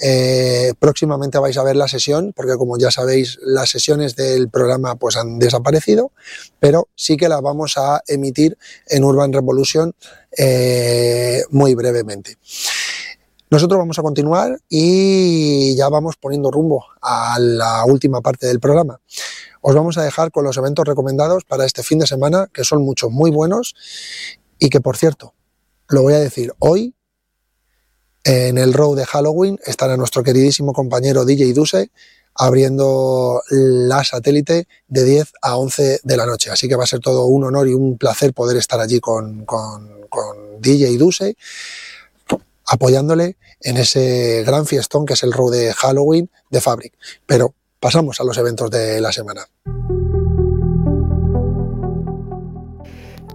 Eh, próximamente vais a ver la sesión, porque como ya sabéis, las sesiones del programa pues han desaparecido, pero sí que las vamos a emitir en Urban Revolution muy brevemente. Nosotros vamos a continuar y ya vamos poniendo rumbo a la última parte del programa. Os vamos a dejar con los eventos recomendados para este fin de semana, que son muchos muy buenos y que, por cierto, lo voy a decir hoy, en el row de Halloween estará nuestro queridísimo compañero DJ Duse abriendo la satélite de 10 a 11 de la noche. Así que va a ser todo un honor y un placer poder estar allí con, con, con DJ Duse apoyándole en ese gran fiestón que es el row de Halloween de Fabric. Pero pasamos a los eventos de la semana.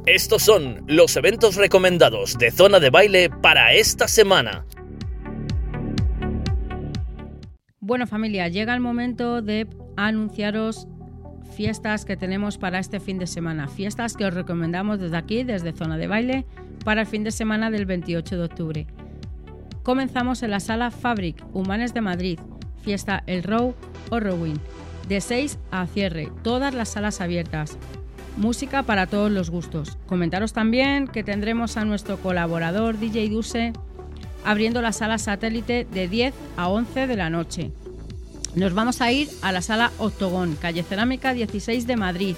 Estos son los eventos recomendados de Zona de Baile para esta semana. Bueno familia, llega el momento de anunciaros fiestas que tenemos para este fin de semana. Fiestas que os recomendamos desde aquí, desde Zona de Baile, para el fin de semana del 28 de octubre. Comenzamos en la sala Fabric, Humanes de Madrid, fiesta El Row o Rowing, de 6 a cierre, todas las salas abiertas. Música para todos los gustos. Comentaros también que tendremos a nuestro colaborador DJ Duse abriendo la sala satélite de 10 a 11 de la noche. Nos vamos a ir a la sala Octogón, calle Cerámica 16 de Madrid.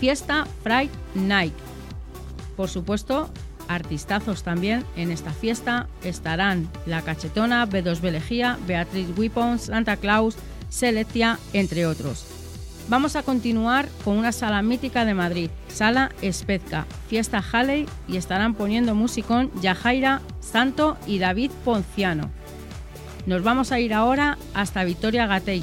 Fiesta Fright Night. Por supuesto, artistazos también en esta fiesta estarán La Cachetona, B2B Lejía, Beatriz Weapons, Santa Claus, Selectia, entre otros. Vamos a continuar con una sala mítica de Madrid, Sala Espezca, Fiesta Halley y estarán poniendo musicón Yajaira Santo y David Ponciano. Nos vamos a ir ahora hasta Victoria Gatell.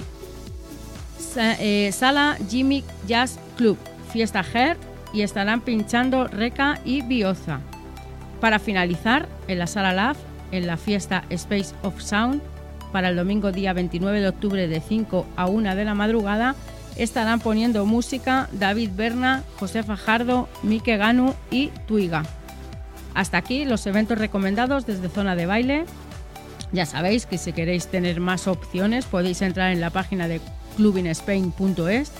Sa- eh, sala Jimmy Jazz Club, Fiesta Her y estarán pinchando Reca y Bioza. Para finalizar, en la sala LAF, en la fiesta Space of Sound, para el domingo día 29 de octubre de 5 a 1 de la madrugada, estarán poniendo música David Berna, José Fajardo, Mike Ganu y Tuiga. Hasta aquí los eventos recomendados desde Zona de Baile. Ya sabéis que si queréis tener más opciones podéis entrar en la página de clubinespain.es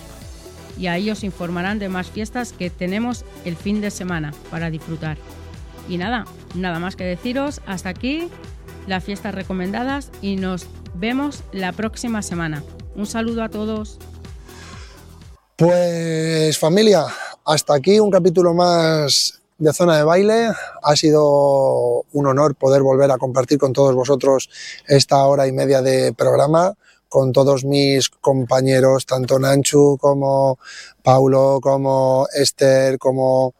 y ahí os informarán de más fiestas que tenemos el fin de semana para disfrutar. Y nada, nada más que deciros, hasta aquí las fiestas recomendadas y nos vemos la próxima semana. Un saludo a todos. Pues familia, hasta aquí un capítulo más de zona de baile. Ha sido un honor poder volver a compartir con todos vosotros esta hora y media de programa con todos mis compañeros, tanto Nanchu como Paulo, como Esther, como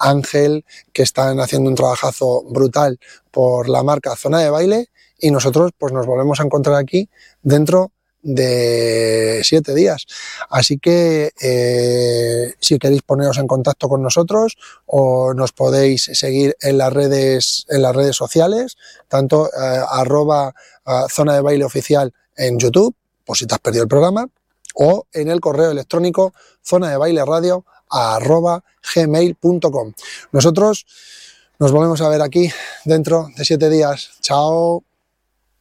Ángel, que están haciendo un trabajazo brutal por la marca Zona de Baile y nosotros pues nos volvemos a encontrar aquí dentro de siete días. Así que eh, si queréis poneros en contacto con nosotros o nos podéis seguir en las redes, en las redes sociales, tanto eh, arroba zona de baile oficial en YouTube, por si te has perdido el programa, o en el correo electrónico zona de baile radio arroba gmail.com. Nosotros nos volvemos a ver aquí dentro de siete días. Chao.